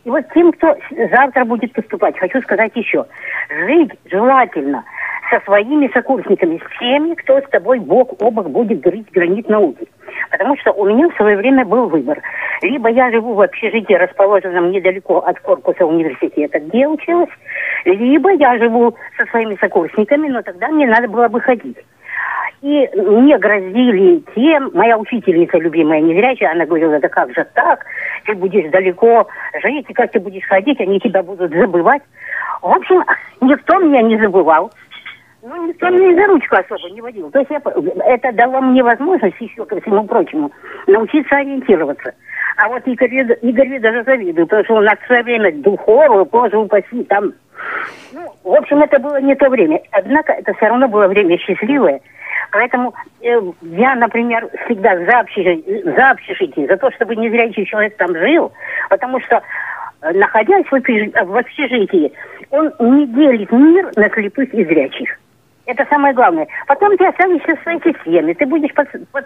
И вот тем, кто завтра будет поступать, хочу сказать еще. Жить желательно со своими сокурсниками, с теми, кто с тобой бок о бок будет грызть гранит науки. Потому что у меня в свое время был выбор. Либо я живу в общежитии, расположенном недалеко от корпуса университета, где училась, либо я живу со своими сокурсниками, но тогда мне надо было бы ходить. И мне грозили тем, моя учительница любимая незрячая, она говорила, да как же так, ты будешь далеко жить, и как ты будешь ходить, они тебя будут забывать. В общем, никто меня не забывал. Ну, никто меня за ручку особо не водил. То есть я, это дало мне возможность еще, ко всему прочему, научиться ориентироваться. А вот Игорь, Игорь даже завидую, потому что у нас в свое время духовую, боже упаси, там... Ну, в общем, это было не то время. Однако это все равно было время счастливое. Поэтому э, я, например, всегда за общежитие, за общежитие, за то, чтобы незрячий человек там жил, потому что э, находясь в общежитии, он не делит мир на слепых и зрячих. Это самое главное. Потом ты останешься в своей системе, ты будешь под, под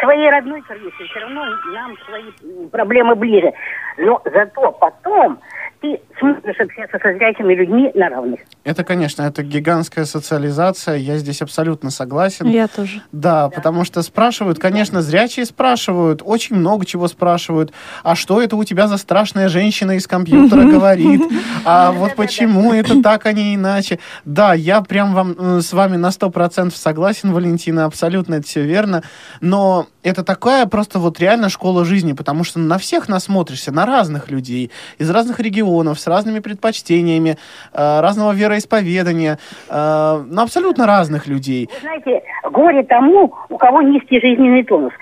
своей родной крышей, все равно нам свои проблемы ближе. Но зато потом ты сможешь общаться со зрячими людьми на равных. Это, конечно, это гигантская социализация, я здесь абсолютно согласен. Я тоже. Да, потому что спрашивают, конечно, зрячие спрашивают, очень много чего спрашивают. А что это у тебя за страшная женщина из компьютера говорит? А вот почему это так, а не иначе? Да, я прям вам э, с вами на сто процентов согласен, Валентина, абсолютно это все верно. Но это такая просто вот реально школа жизни, потому что на всех насмотришься, на разных людей, из разных регионов, с разными предпочтениями, э, разного вероисповедания, э, ну, абсолютно разных людей. Вы знаете, горе тому, у кого низкий жизненный тонус.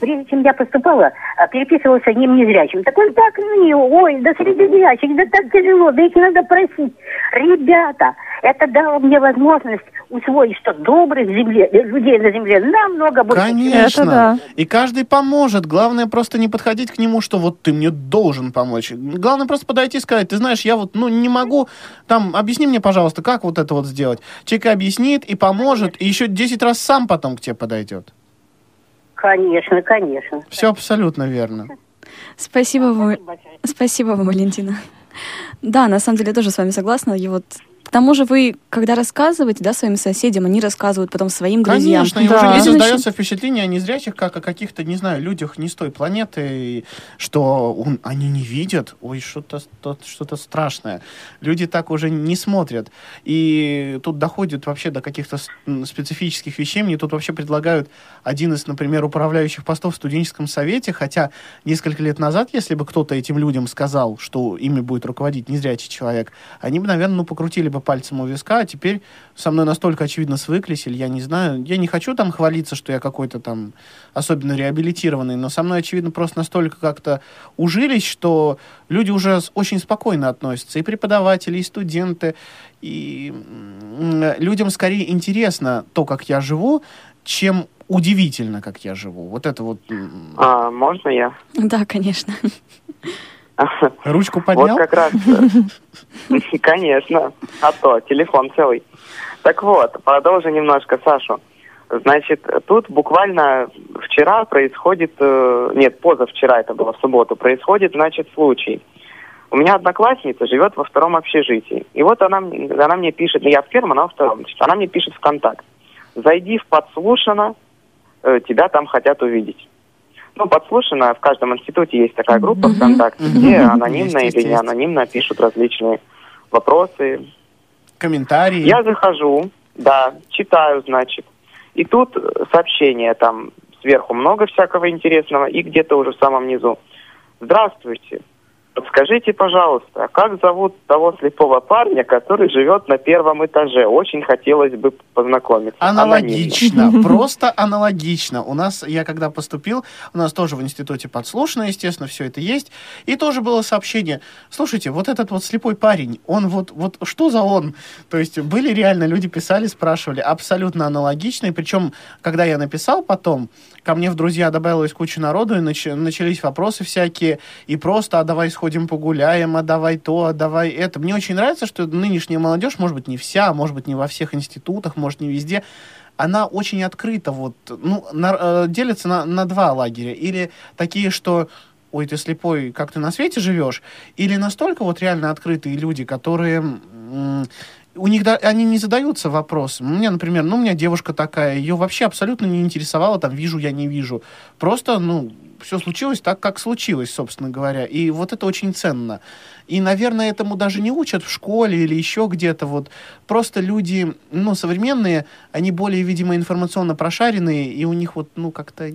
Прежде чем я поступала, а, переписывалась с одним незрячим. Так он так мне, ой, да среди зрячих, да так тяжело, да их надо просить. Ребята, это дало мне возможность усвоить, что добрых земле, э, людей на земле намного больше. Конечно. И каждый поможет. Главное просто не подходить к нему, что вот ты мне должен помочь. Главное просто подойти и сказать, ты знаешь, я вот, ну, не могу, там, объясни мне, пожалуйста, как вот это вот сделать. Человек объяснит и поможет, и еще 10 раз сам потом к тебе подойдет. Конечно, конечно. Все абсолютно верно. Спасибо вам, спасибо вам, Валентина. Да, на самом деле я тоже с вами согласна. И вот к тому же вы, когда рассказываете, да, своим соседям, они рассказывают потом своим друзьям. Конечно, и Да. уже не создается впечатление о незрячих, как о каких-то, не знаю, людях не с той планеты, что он- они не видят. Ой, что-то что- страшное. Люди так уже не смотрят. И тут доходит вообще до каких-то специфических вещей. Мне тут вообще предлагают один из, например, управляющих постов в студенческом совете, хотя несколько лет назад, если бы кто-то этим людям сказал, что ими будет руководить незрячий человек, они бы, наверное, ну, покрутили бы пальцем у виска, а теперь со мной настолько очевидно свыклись, или я не знаю, я не хочу там хвалиться, что я какой-то там особенно реабилитированный, но со мной, очевидно, просто настолько как-то ужились, что люди уже очень спокойно относятся, и преподаватели, и студенты, и м, людям скорее интересно то, как я живу, чем удивительно, как я живу. Вот это вот... А, можно я? Да, конечно. Ручку поднял? Вот как раз. Конечно. А то, телефон целый. Так вот, продолжу немножко Сашу. Значит, тут буквально вчера происходит, э, нет, позавчера это было в субботу, происходит, значит, случай. У меня одноклассница живет во втором общежитии. И вот она, она мне пишет, я в первом, она во втором. Она мне пишет в контакт. Зайди в подслушано, э, тебя там хотят увидеть. Ну, подслушано, в каждом институте есть такая группа ВКонтакте, где анонимно Есть, или есть, не анонимно пишут различные вопросы. Комментарии. Я захожу, да, читаю, значит. И тут сообщение там сверху много всякого интересного, и где-то уже в самом низу. Здравствуйте. Подскажите, пожалуйста, а как зовут того слепого парня, который живет на первом этаже? Очень хотелось бы познакомиться. Аналогично, Анонимно. просто аналогично. У нас, я когда поступил, у нас тоже в институте подслушано, естественно, все это есть. И тоже было сообщение, слушайте, вот этот вот слепой парень, он вот, вот что за он? То есть были реально, люди писали, спрашивали, абсолютно аналогично. И причем, когда я написал потом, ко мне в друзья добавилась куча народу, и нач- начались вопросы всякие, и просто, а давай сходим погуляем, а давай то, а давай это. Мне очень нравится, что нынешняя молодежь, может быть, не вся, может быть, не во всех институтах, может, не везде, она очень открыта, вот, ну, на- э, делится на, на два лагеря. Или такие, что ой, ты слепой, как ты на свете живешь, или настолько вот реально открытые люди, которые у них да, они не задаются вопросом. У меня, например, ну, у меня девушка такая, ее вообще абсолютно не интересовало, там, вижу я, не вижу. Просто, ну, все случилось так, как случилось, собственно говоря. И вот это очень ценно. И, наверное, этому даже не учат в школе или еще где-то. Вот просто люди, ну, современные, они более, видимо, информационно прошаренные, и у них вот, ну, как-то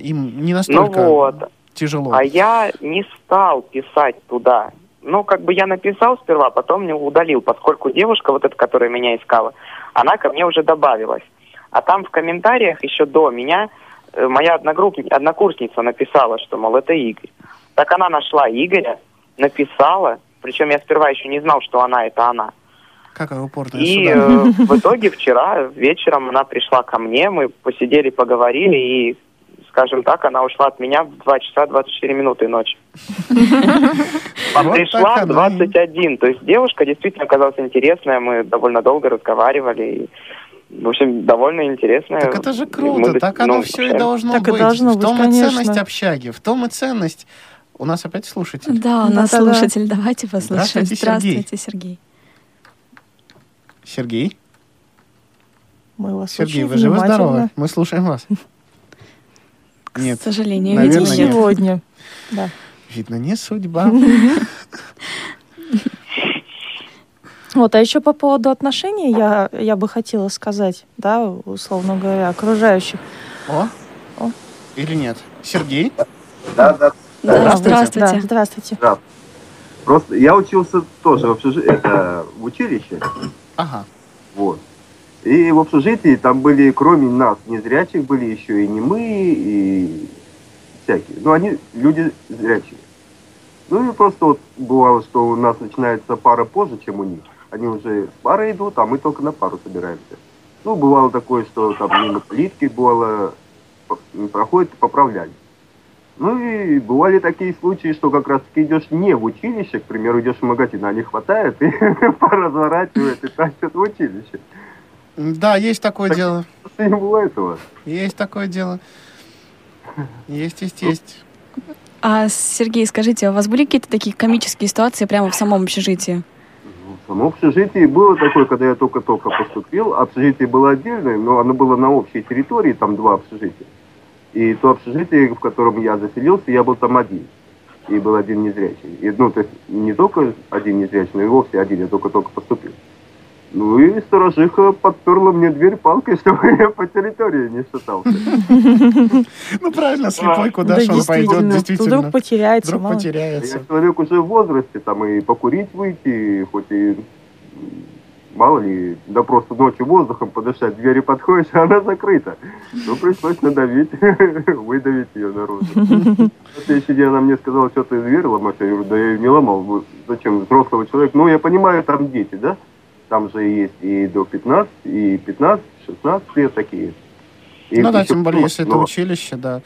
им не настолько Ну вот. тяжело. А я не стал писать туда. Ну, как бы я написал сперва, потом не удалил, поскольку девушка, вот эта, которая меня искала, она ко мне уже добавилась. А там в комментариях еще до меня моя одногруппница, однокурсница написала, что, мол, это Игорь. Так она нашла Игоря, написала, причем я сперва еще не знал, что она это она. Какая упорная И сюда. э, в итоге вчера вечером она пришла ко мне, мы посидели, поговорили, и, скажем так, она ушла от меня в 2 часа 24 минуты ночи. А Вот пришла в оно и- 21. То есть девушка действительно оказалась интересная, мы довольно долго разговаривали. И, в общем, довольно интересная. Так это же круто, до- так оно ну, все и должно Так и быть. должно в быть, том и конечно. ценность общаги, в том и ценность. У нас опять слушатель. Да, у нас Да-да-да. слушатель. Давайте послушаем. Здравствуйте, Сергей. Здравствуйте, Сергей. Сергей, Мы вас Сергей, очень вы живы здоровы? Мы слушаем вас. Нет, К сожалению, наверное, видимо, нет. сегодня. Да. видно, не судьба. Вот, а еще по поводу отношений я, я бы хотела сказать, да, условно говоря, окружающих. О? О. Или нет? Сергей? Да, да. Да, Здравствуйте. здравствуйте. Да, здравствуйте. Да. Просто я учился тоже в, общежи- это, в училище, Ага. вот. И в общежитии там были, кроме нас, незрячих, были еще и немые, и всякие. Ну, они люди зрячие. Ну и просто вот бывало, что у нас начинается пара позже, чем у них. Они уже с парой идут, а мы только на пару собираемся. Ну, бывало такое, что там мимо плитки бывало, не проходит, поправляли. Ну и бывали такие случаи, что как раз таки идешь не в училище, к примеру, идешь в магазин, а не хватает, и поразворачивает и тащат в училище. Да, есть такое Так- дело. Не было этого. Есть такое дело. Есть, есть, есть. А, Сергей, скажите, а у вас были какие-то такие комические ситуации прямо в самом общежитии? В самом общежитии было такое, когда я только-только поступил. Общежитие было отдельное, но оно было на общей территории, там два общежития. И то общежитие, в котором я заселился, я был там один. И был один незрячий. И, ну, то есть не только один незрячий, но и вовсе один, я только-только поступил. Ну и сторожиха подперла мне дверь палкой, чтобы я по территории не шатался. Ну правильно, слепой, куда да, же он пойдет, действительно. Вдруг потеряется. Вдруг потеряется. Я человек уже в возрасте, там и покурить выйти, хоть и мало ли, да просто ночью воздухом подышать, двери подходишь, а она закрыта. Ну, пришлось надавить, выдавить ее наружу. На следующий день она мне сказала, что ты дверь ломаешь. Я говорю, да я ее не ломал. Зачем? Взрослого человека. Ну, я понимаю, там дети, да? Там же есть и до 15, и 15, 16 лет такие. И ну да, тем более, если это но- училище, да.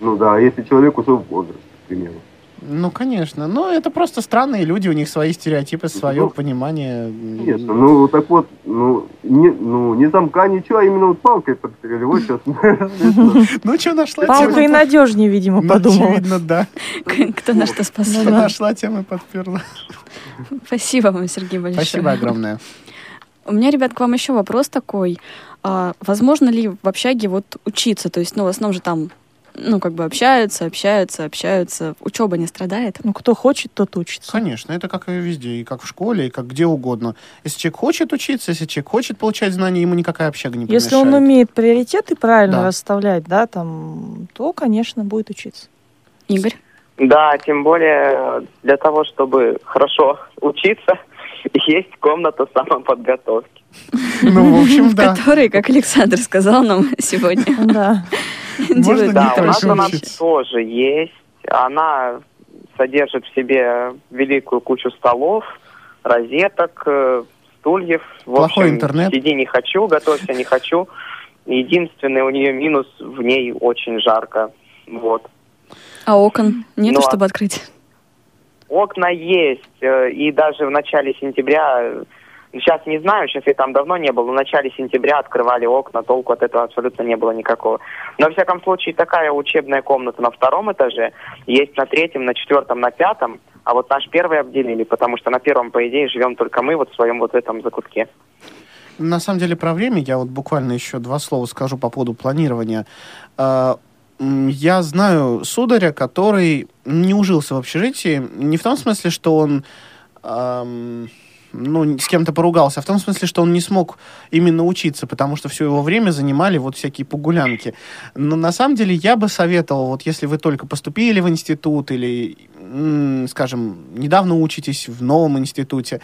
Ну да, если человек уже в возрасте, к примеру. Ну, конечно. Но это просто странные люди, у них свои стереотипы, свое Ну, понимание. Конечно, ну так вот, ну не, ну, не замка, ничего, а именно вот палкой подстрелили. Вот сейчас. Ну, что нашла? Палка и надежнее, видимо, Ну, подумала. очевидно, да. Кто на что способен. нашла, тем и подперла. Спасибо вам, Сергей, большое. Спасибо огромное. У меня, ребят, к вам еще вопрос такой. А, возможно ли в общаге вот учиться? То есть, ну, в основном же там, ну, как бы общаются, общаются, общаются. Учеба не страдает? Ну, кто хочет, тот учится. Конечно, это как и везде, и как в школе, и как где угодно. Если человек хочет учиться, если человек хочет получать знания, ему никакая общага не Если он помешает. умеет приоритеты правильно Да. расставлять, да, там, то, конечно, будет учиться. Игорь? Да, тем более для того, чтобы хорошо учиться, есть комната самоподготовки. Ну, в общем, да. Который, как Александр сказал нам сегодня, Да. делает Да, у нас она тоже есть. Она содержит в себе великую кучу столов, розеток, э, стульев. В Плохой общем, интернет. сиди не хочу, готовься не хочу. Единственный у нее минус, в ней очень жарко. Вот. А окон нету, Ну, а- чтобы открыть? Окна есть, э, и даже в начале сентября, э, сейчас не знаю, сейчас я там давно не был, но в начале сентября открывали окна, толку от этого абсолютно не было никакого. Но, во всяком случае, такая учебная комната на втором этаже, есть на третьем, на четвертом, на пятом, а вот наш первый обделили, потому что на первом, по идее, живем только мы вот в своем вот этом закутке. На самом деле про время я вот буквально еще два слова скажу по поводу планирования. Я знаю сударя, который не ужился в общежитии, не в том смысле, что он ам, ну, с кем-то поругался, а в том смысле, что он не смог именно учиться, потому что все его время занимали вот всякие погулянки. Но на самом деле я бы советовал, вот если вы только поступили в институт или, скажем, недавно учитесь в новом институте,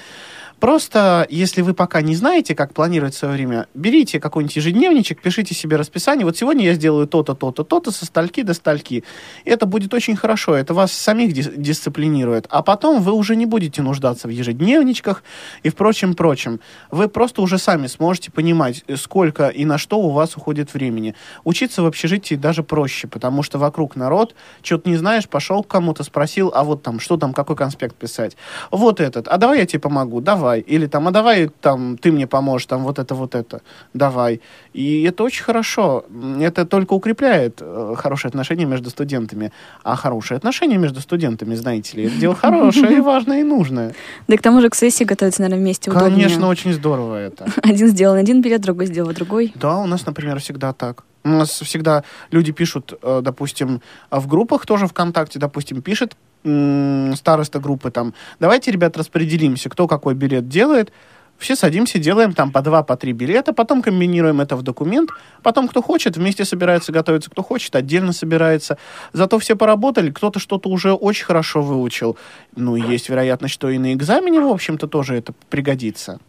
Просто, если вы пока не знаете, как планировать свое время, берите какой-нибудь ежедневничек, пишите себе расписание. Вот сегодня я сделаю то-то, то-то, то-то со стальки до стальки. Это будет очень хорошо. Это вас самих дис- дисциплинирует. А потом вы уже не будете нуждаться в ежедневничках и в прочем, прочем. Вы просто уже сами сможете понимать, сколько и на что у вас уходит времени. Учиться в общежитии даже проще, потому что вокруг народ, что-то не знаешь, пошел к кому-то, спросил, а вот там, что там, какой конспект писать. Вот этот, а давай я тебе помогу, давай. Или там, а давай там ты мне поможешь, там вот это, вот это, давай. И это очень хорошо. Это только укрепляет э, хорошие отношения между студентами. А хорошие отношения между студентами, знаете ли, это дело хорошее и важное и нужное. Да и к тому же к сессии готовиться, наверное, вместе. Конечно, очень здорово это. Один сделал один билет, другой сделал другой. Да, у нас, например, всегда так. У нас всегда люди пишут, э, допустим, в группах тоже ВКонтакте, допустим, пишет староста группы там, давайте, ребят, распределимся, кто какой билет делает, все садимся, делаем там по два, по три билета, потом комбинируем это в документ, потом кто хочет, вместе собирается готовиться, кто хочет, отдельно собирается. Зато все поработали, кто-то что-то уже очень хорошо выучил. Ну, есть вероятность, что и на экзамене, в общем-то, тоже это пригодится.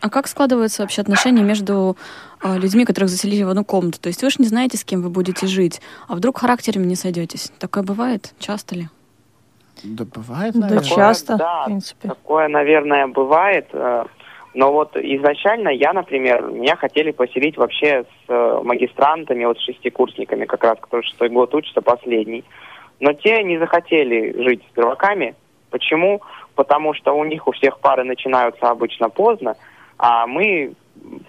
А как складываются вообще отношения между э, людьми, которых заселили в одну комнату? То есть вы же не знаете, с кем вы будете жить, а вдруг характерами не сойдетесь? Такое бывает? Часто ли? Да бывает, Да, наверное. часто, да, в принципе. Такое, наверное, бывает. э, Но вот изначально я, например, меня хотели поселить вообще с э, магистрантами, вот с шестикурсниками, как раз, кто шестой год учится, последний. Но те не захотели жить с перваками. Почему? Потому что у них у всех пары начинаются обычно поздно, а мы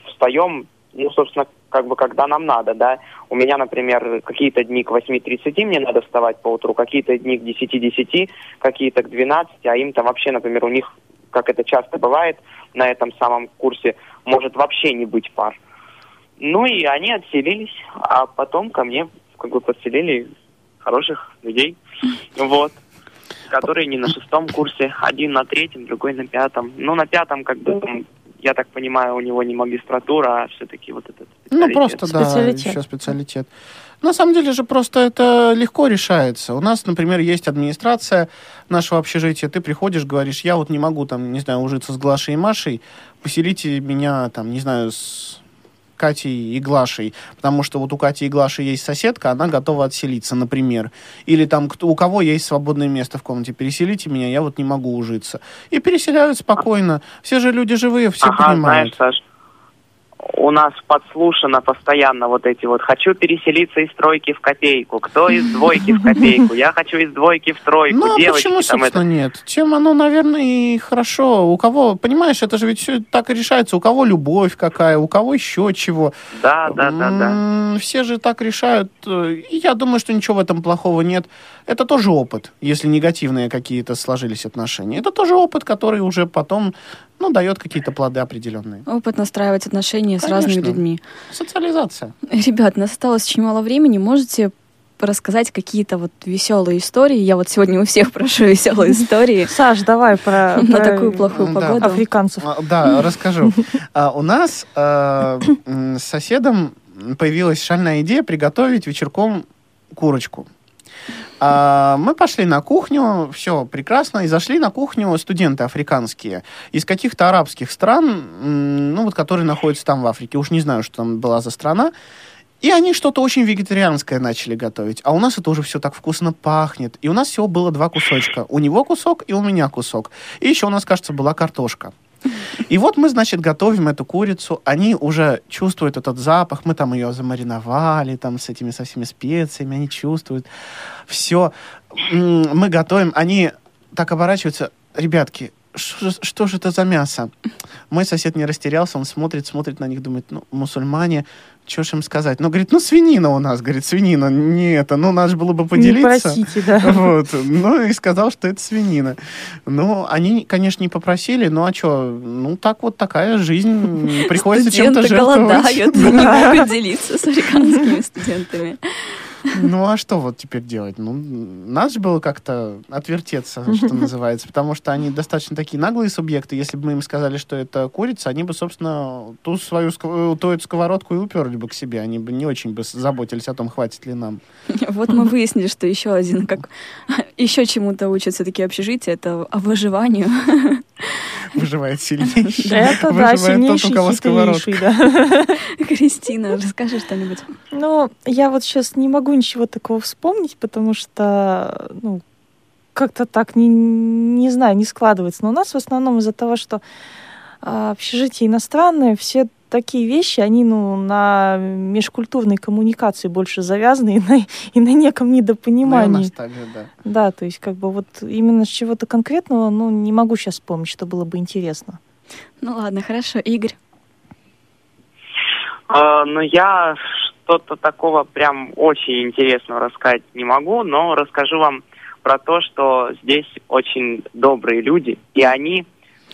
встаем, ну, собственно, как бы когда нам надо, да. У меня, например, какие-то дни к 8.30 мне надо вставать по утру, какие-то дни к 10.10, какие-то к 12, а им там вообще, например, у них, как это часто бывает на этом самом курсе, может вообще не быть пар. Ну и они отселились, а потом ко мне как бы подселили хороших людей, вот, которые не на шестом курсе, один на третьем, другой на пятом. Ну, на пятом, как бы, там, я так понимаю, у него не магистратура, а все-таки вот этот Ну, специалитет. просто, да, Специалитет. еще специалитет. На самом деле же просто это легко решается. У нас, например, есть администрация нашего общежития. Ты приходишь, говоришь, я вот не могу там, не знаю, ужиться с Глашей и Машей, поселите меня там, не знаю, с Катей и Глашей, потому что вот у Кати и Глаши есть соседка, она готова отселиться, например. Или там кто, у кого есть свободное место в комнате, переселите меня, я вот не могу ужиться. И переселяют спокойно. Все же люди живые, все ага, понимают. знаешь, Саш, у нас подслушано постоянно вот эти вот «хочу переселиться из тройки в копейку», «кто из двойки в копейку», «я хочу из двойки в тройку», Ну, а девочки почему, там собственно, это... нет? Чем оно, наверное, и хорошо. У кого, понимаешь, это же ведь все так и решается. У кого любовь какая, у кого еще чего. Да, да, да, да. Все же так решают. И я думаю, что ничего в этом плохого нет. Это тоже опыт, если негативные какие-то сложились отношения. Это тоже опыт, который уже потом, ну, дает какие-то плоды определенные. Опыт настраивать отношения с Конечно. разными людьми. Социализация. Ребят, нас осталось очень мало времени. Можете рассказать какие-то вот веселые истории? Я вот сегодня у всех прошу веселые истории. Саш, давай про, На такую плохую погоду. африканцев. А, Да, расскажу. А, У нас э, с соседом появилась шальная идея приготовить вечерком курочку. А, Мы пошли на кухню, все прекрасно, и зашли на кухню студенты африканские из каких-то арабских стран, ну вот которые находятся там в Африке. Уж не знаю, что там была за страна. И они что-то очень вегетарианское начали готовить. А у нас это уже все так вкусно пахнет. И у нас всего было два кусочка. У него кусок и у меня кусок. И еще у нас, кажется, была картошка. И вот мы, значит, готовим эту курицу. Они уже чувствуют этот запах. Мы там ее замариновали там с этими со всеми специями. Они чувствуют. Все. Мы готовим. Они так оборачиваются. Ребятки, что же, что же это за мясо? Мой сосед не растерялся, он смотрит, смотрит на них, думает, ну, мусульмане, что ж им сказать? Ну, говорит, ну, свинина у нас, говорит, свинина, не это, ну, надо же было бы поделиться. Не просите, да. Вот, ну, и сказал, что это свинина. Ну, они, конечно, не попросили, ну, а что, ну, так вот такая жизнь, приходится чем-то Студенты жертвовать. голодают, не могут делиться с африканскими студентами. Ну, а что вот теперь делать? Ну, надо же было как-то отвертеться, что называется, потому что они достаточно такие наглые субъекты. Если бы мы им сказали, что это курица, они бы, собственно, ту свою ту эту сковородку и уперли бы к себе. Они бы не очень бы заботились о том, хватит ли нам. Вот мы выяснили, что еще один, как еще чему-то учатся такие общежития, это о выживанию. Выживает сильнейший. Это, да, Выживает тот, сильнейший, у кого хитрейший, да. Кристина, расскажи что-нибудь. Ну, я вот сейчас не могу ничего такого вспомнить, потому что, ну, как-то так, не, не знаю, не складывается. Но у нас в основном из-за того, что а, общежитие иностранное, все такие вещи, они, ну, на межкультурной коммуникации больше завязаны и на, и на неком Ну, и у недопонимании. нас так же, да. Да, то есть как бы вот именно с чего-то конкретного, ну, не могу сейчас вспомнить, что было бы интересно. Ну ладно, хорошо. Игорь. Э, ну, я что-то такого прям очень интересного рассказать не могу, но расскажу вам про то, что здесь очень добрые люди, и они,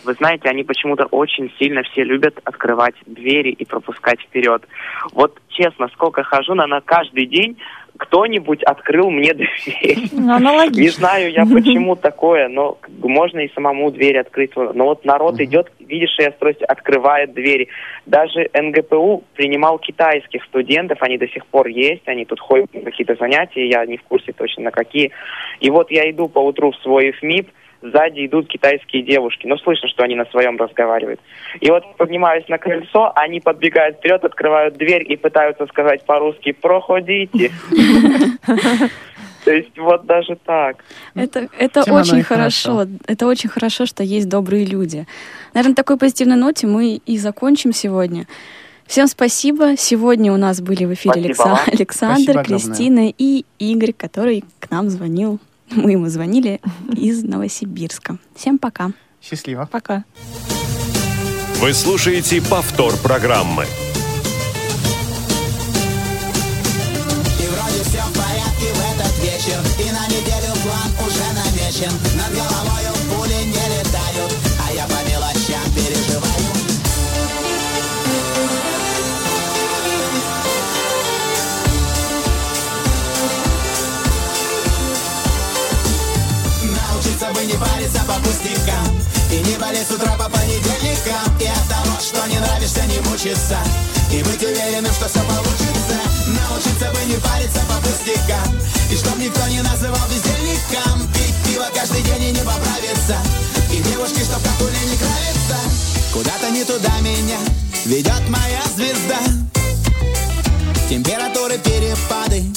вы знаете, они почему-то очень сильно все любят открывать двери и пропускать вперед. Вот честно, сколько хожу, на каждый день кто-нибудь открыл мне дверь. Ну, аналогично. Не знаю я, почему такое, но можно и самому дверь открыть. Но вот народ идет, видишь, я стройсь, открывает двери. Даже НГПУ принимал китайских студентов, они до сих пор есть, они тут ходят на какие-то занятия, я не в курсе точно на какие. И вот я иду по утру в свой ФМИП, сзади идут китайские девушки. Ну, слышно, что они на своем разговаривают. И вот поднимаюсь на крыльцо, они подбегают вперед, открывают дверь и пытаются сказать по-русски «проходите». То есть вот даже так. Это, это очень хорошо. хорошо. Это очень хорошо, что есть добрые люди. Наверное, на такой позитивной ноте мы и закончим сегодня. Всем спасибо. Сегодня у нас были в эфире Спасибо Александр, Спасибо огромное. Кристина и Игорь, который к нам звонил. Мы ему звонили из Новосибирска. Всем пока. Счастливо. Пока. Вы слушаете повтор программы. И вроде все в порядке в этот вечер И на неделю план уже намечен И не болеть с утра по понедельникам И от того, что не нравишься, не мучиться. И быть уверенным, что все получится. Научиться бы не париться по пустякам. И чтоб никто не называл бездельником Пить пиво каждый день и не поправиться. И девушки, чтоб как у Лени Кравица Куда-то не туда меня ведет моя звезда. Температуры перепады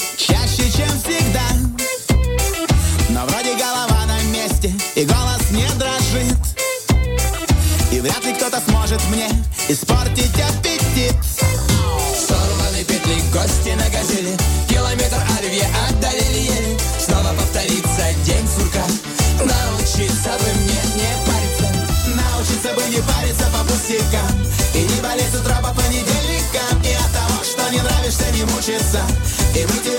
вряд ли кто-то сможет мне испортить аппетит. Сорваны петли, гости на газели Километр оливье отдалили еле. Снова повторится день сурка. Научиться бы мне не париться Научиться бы не париться по пустякам. И не болеть с утра по понедельникам И от того, что не нравишься, не мучиться. И быть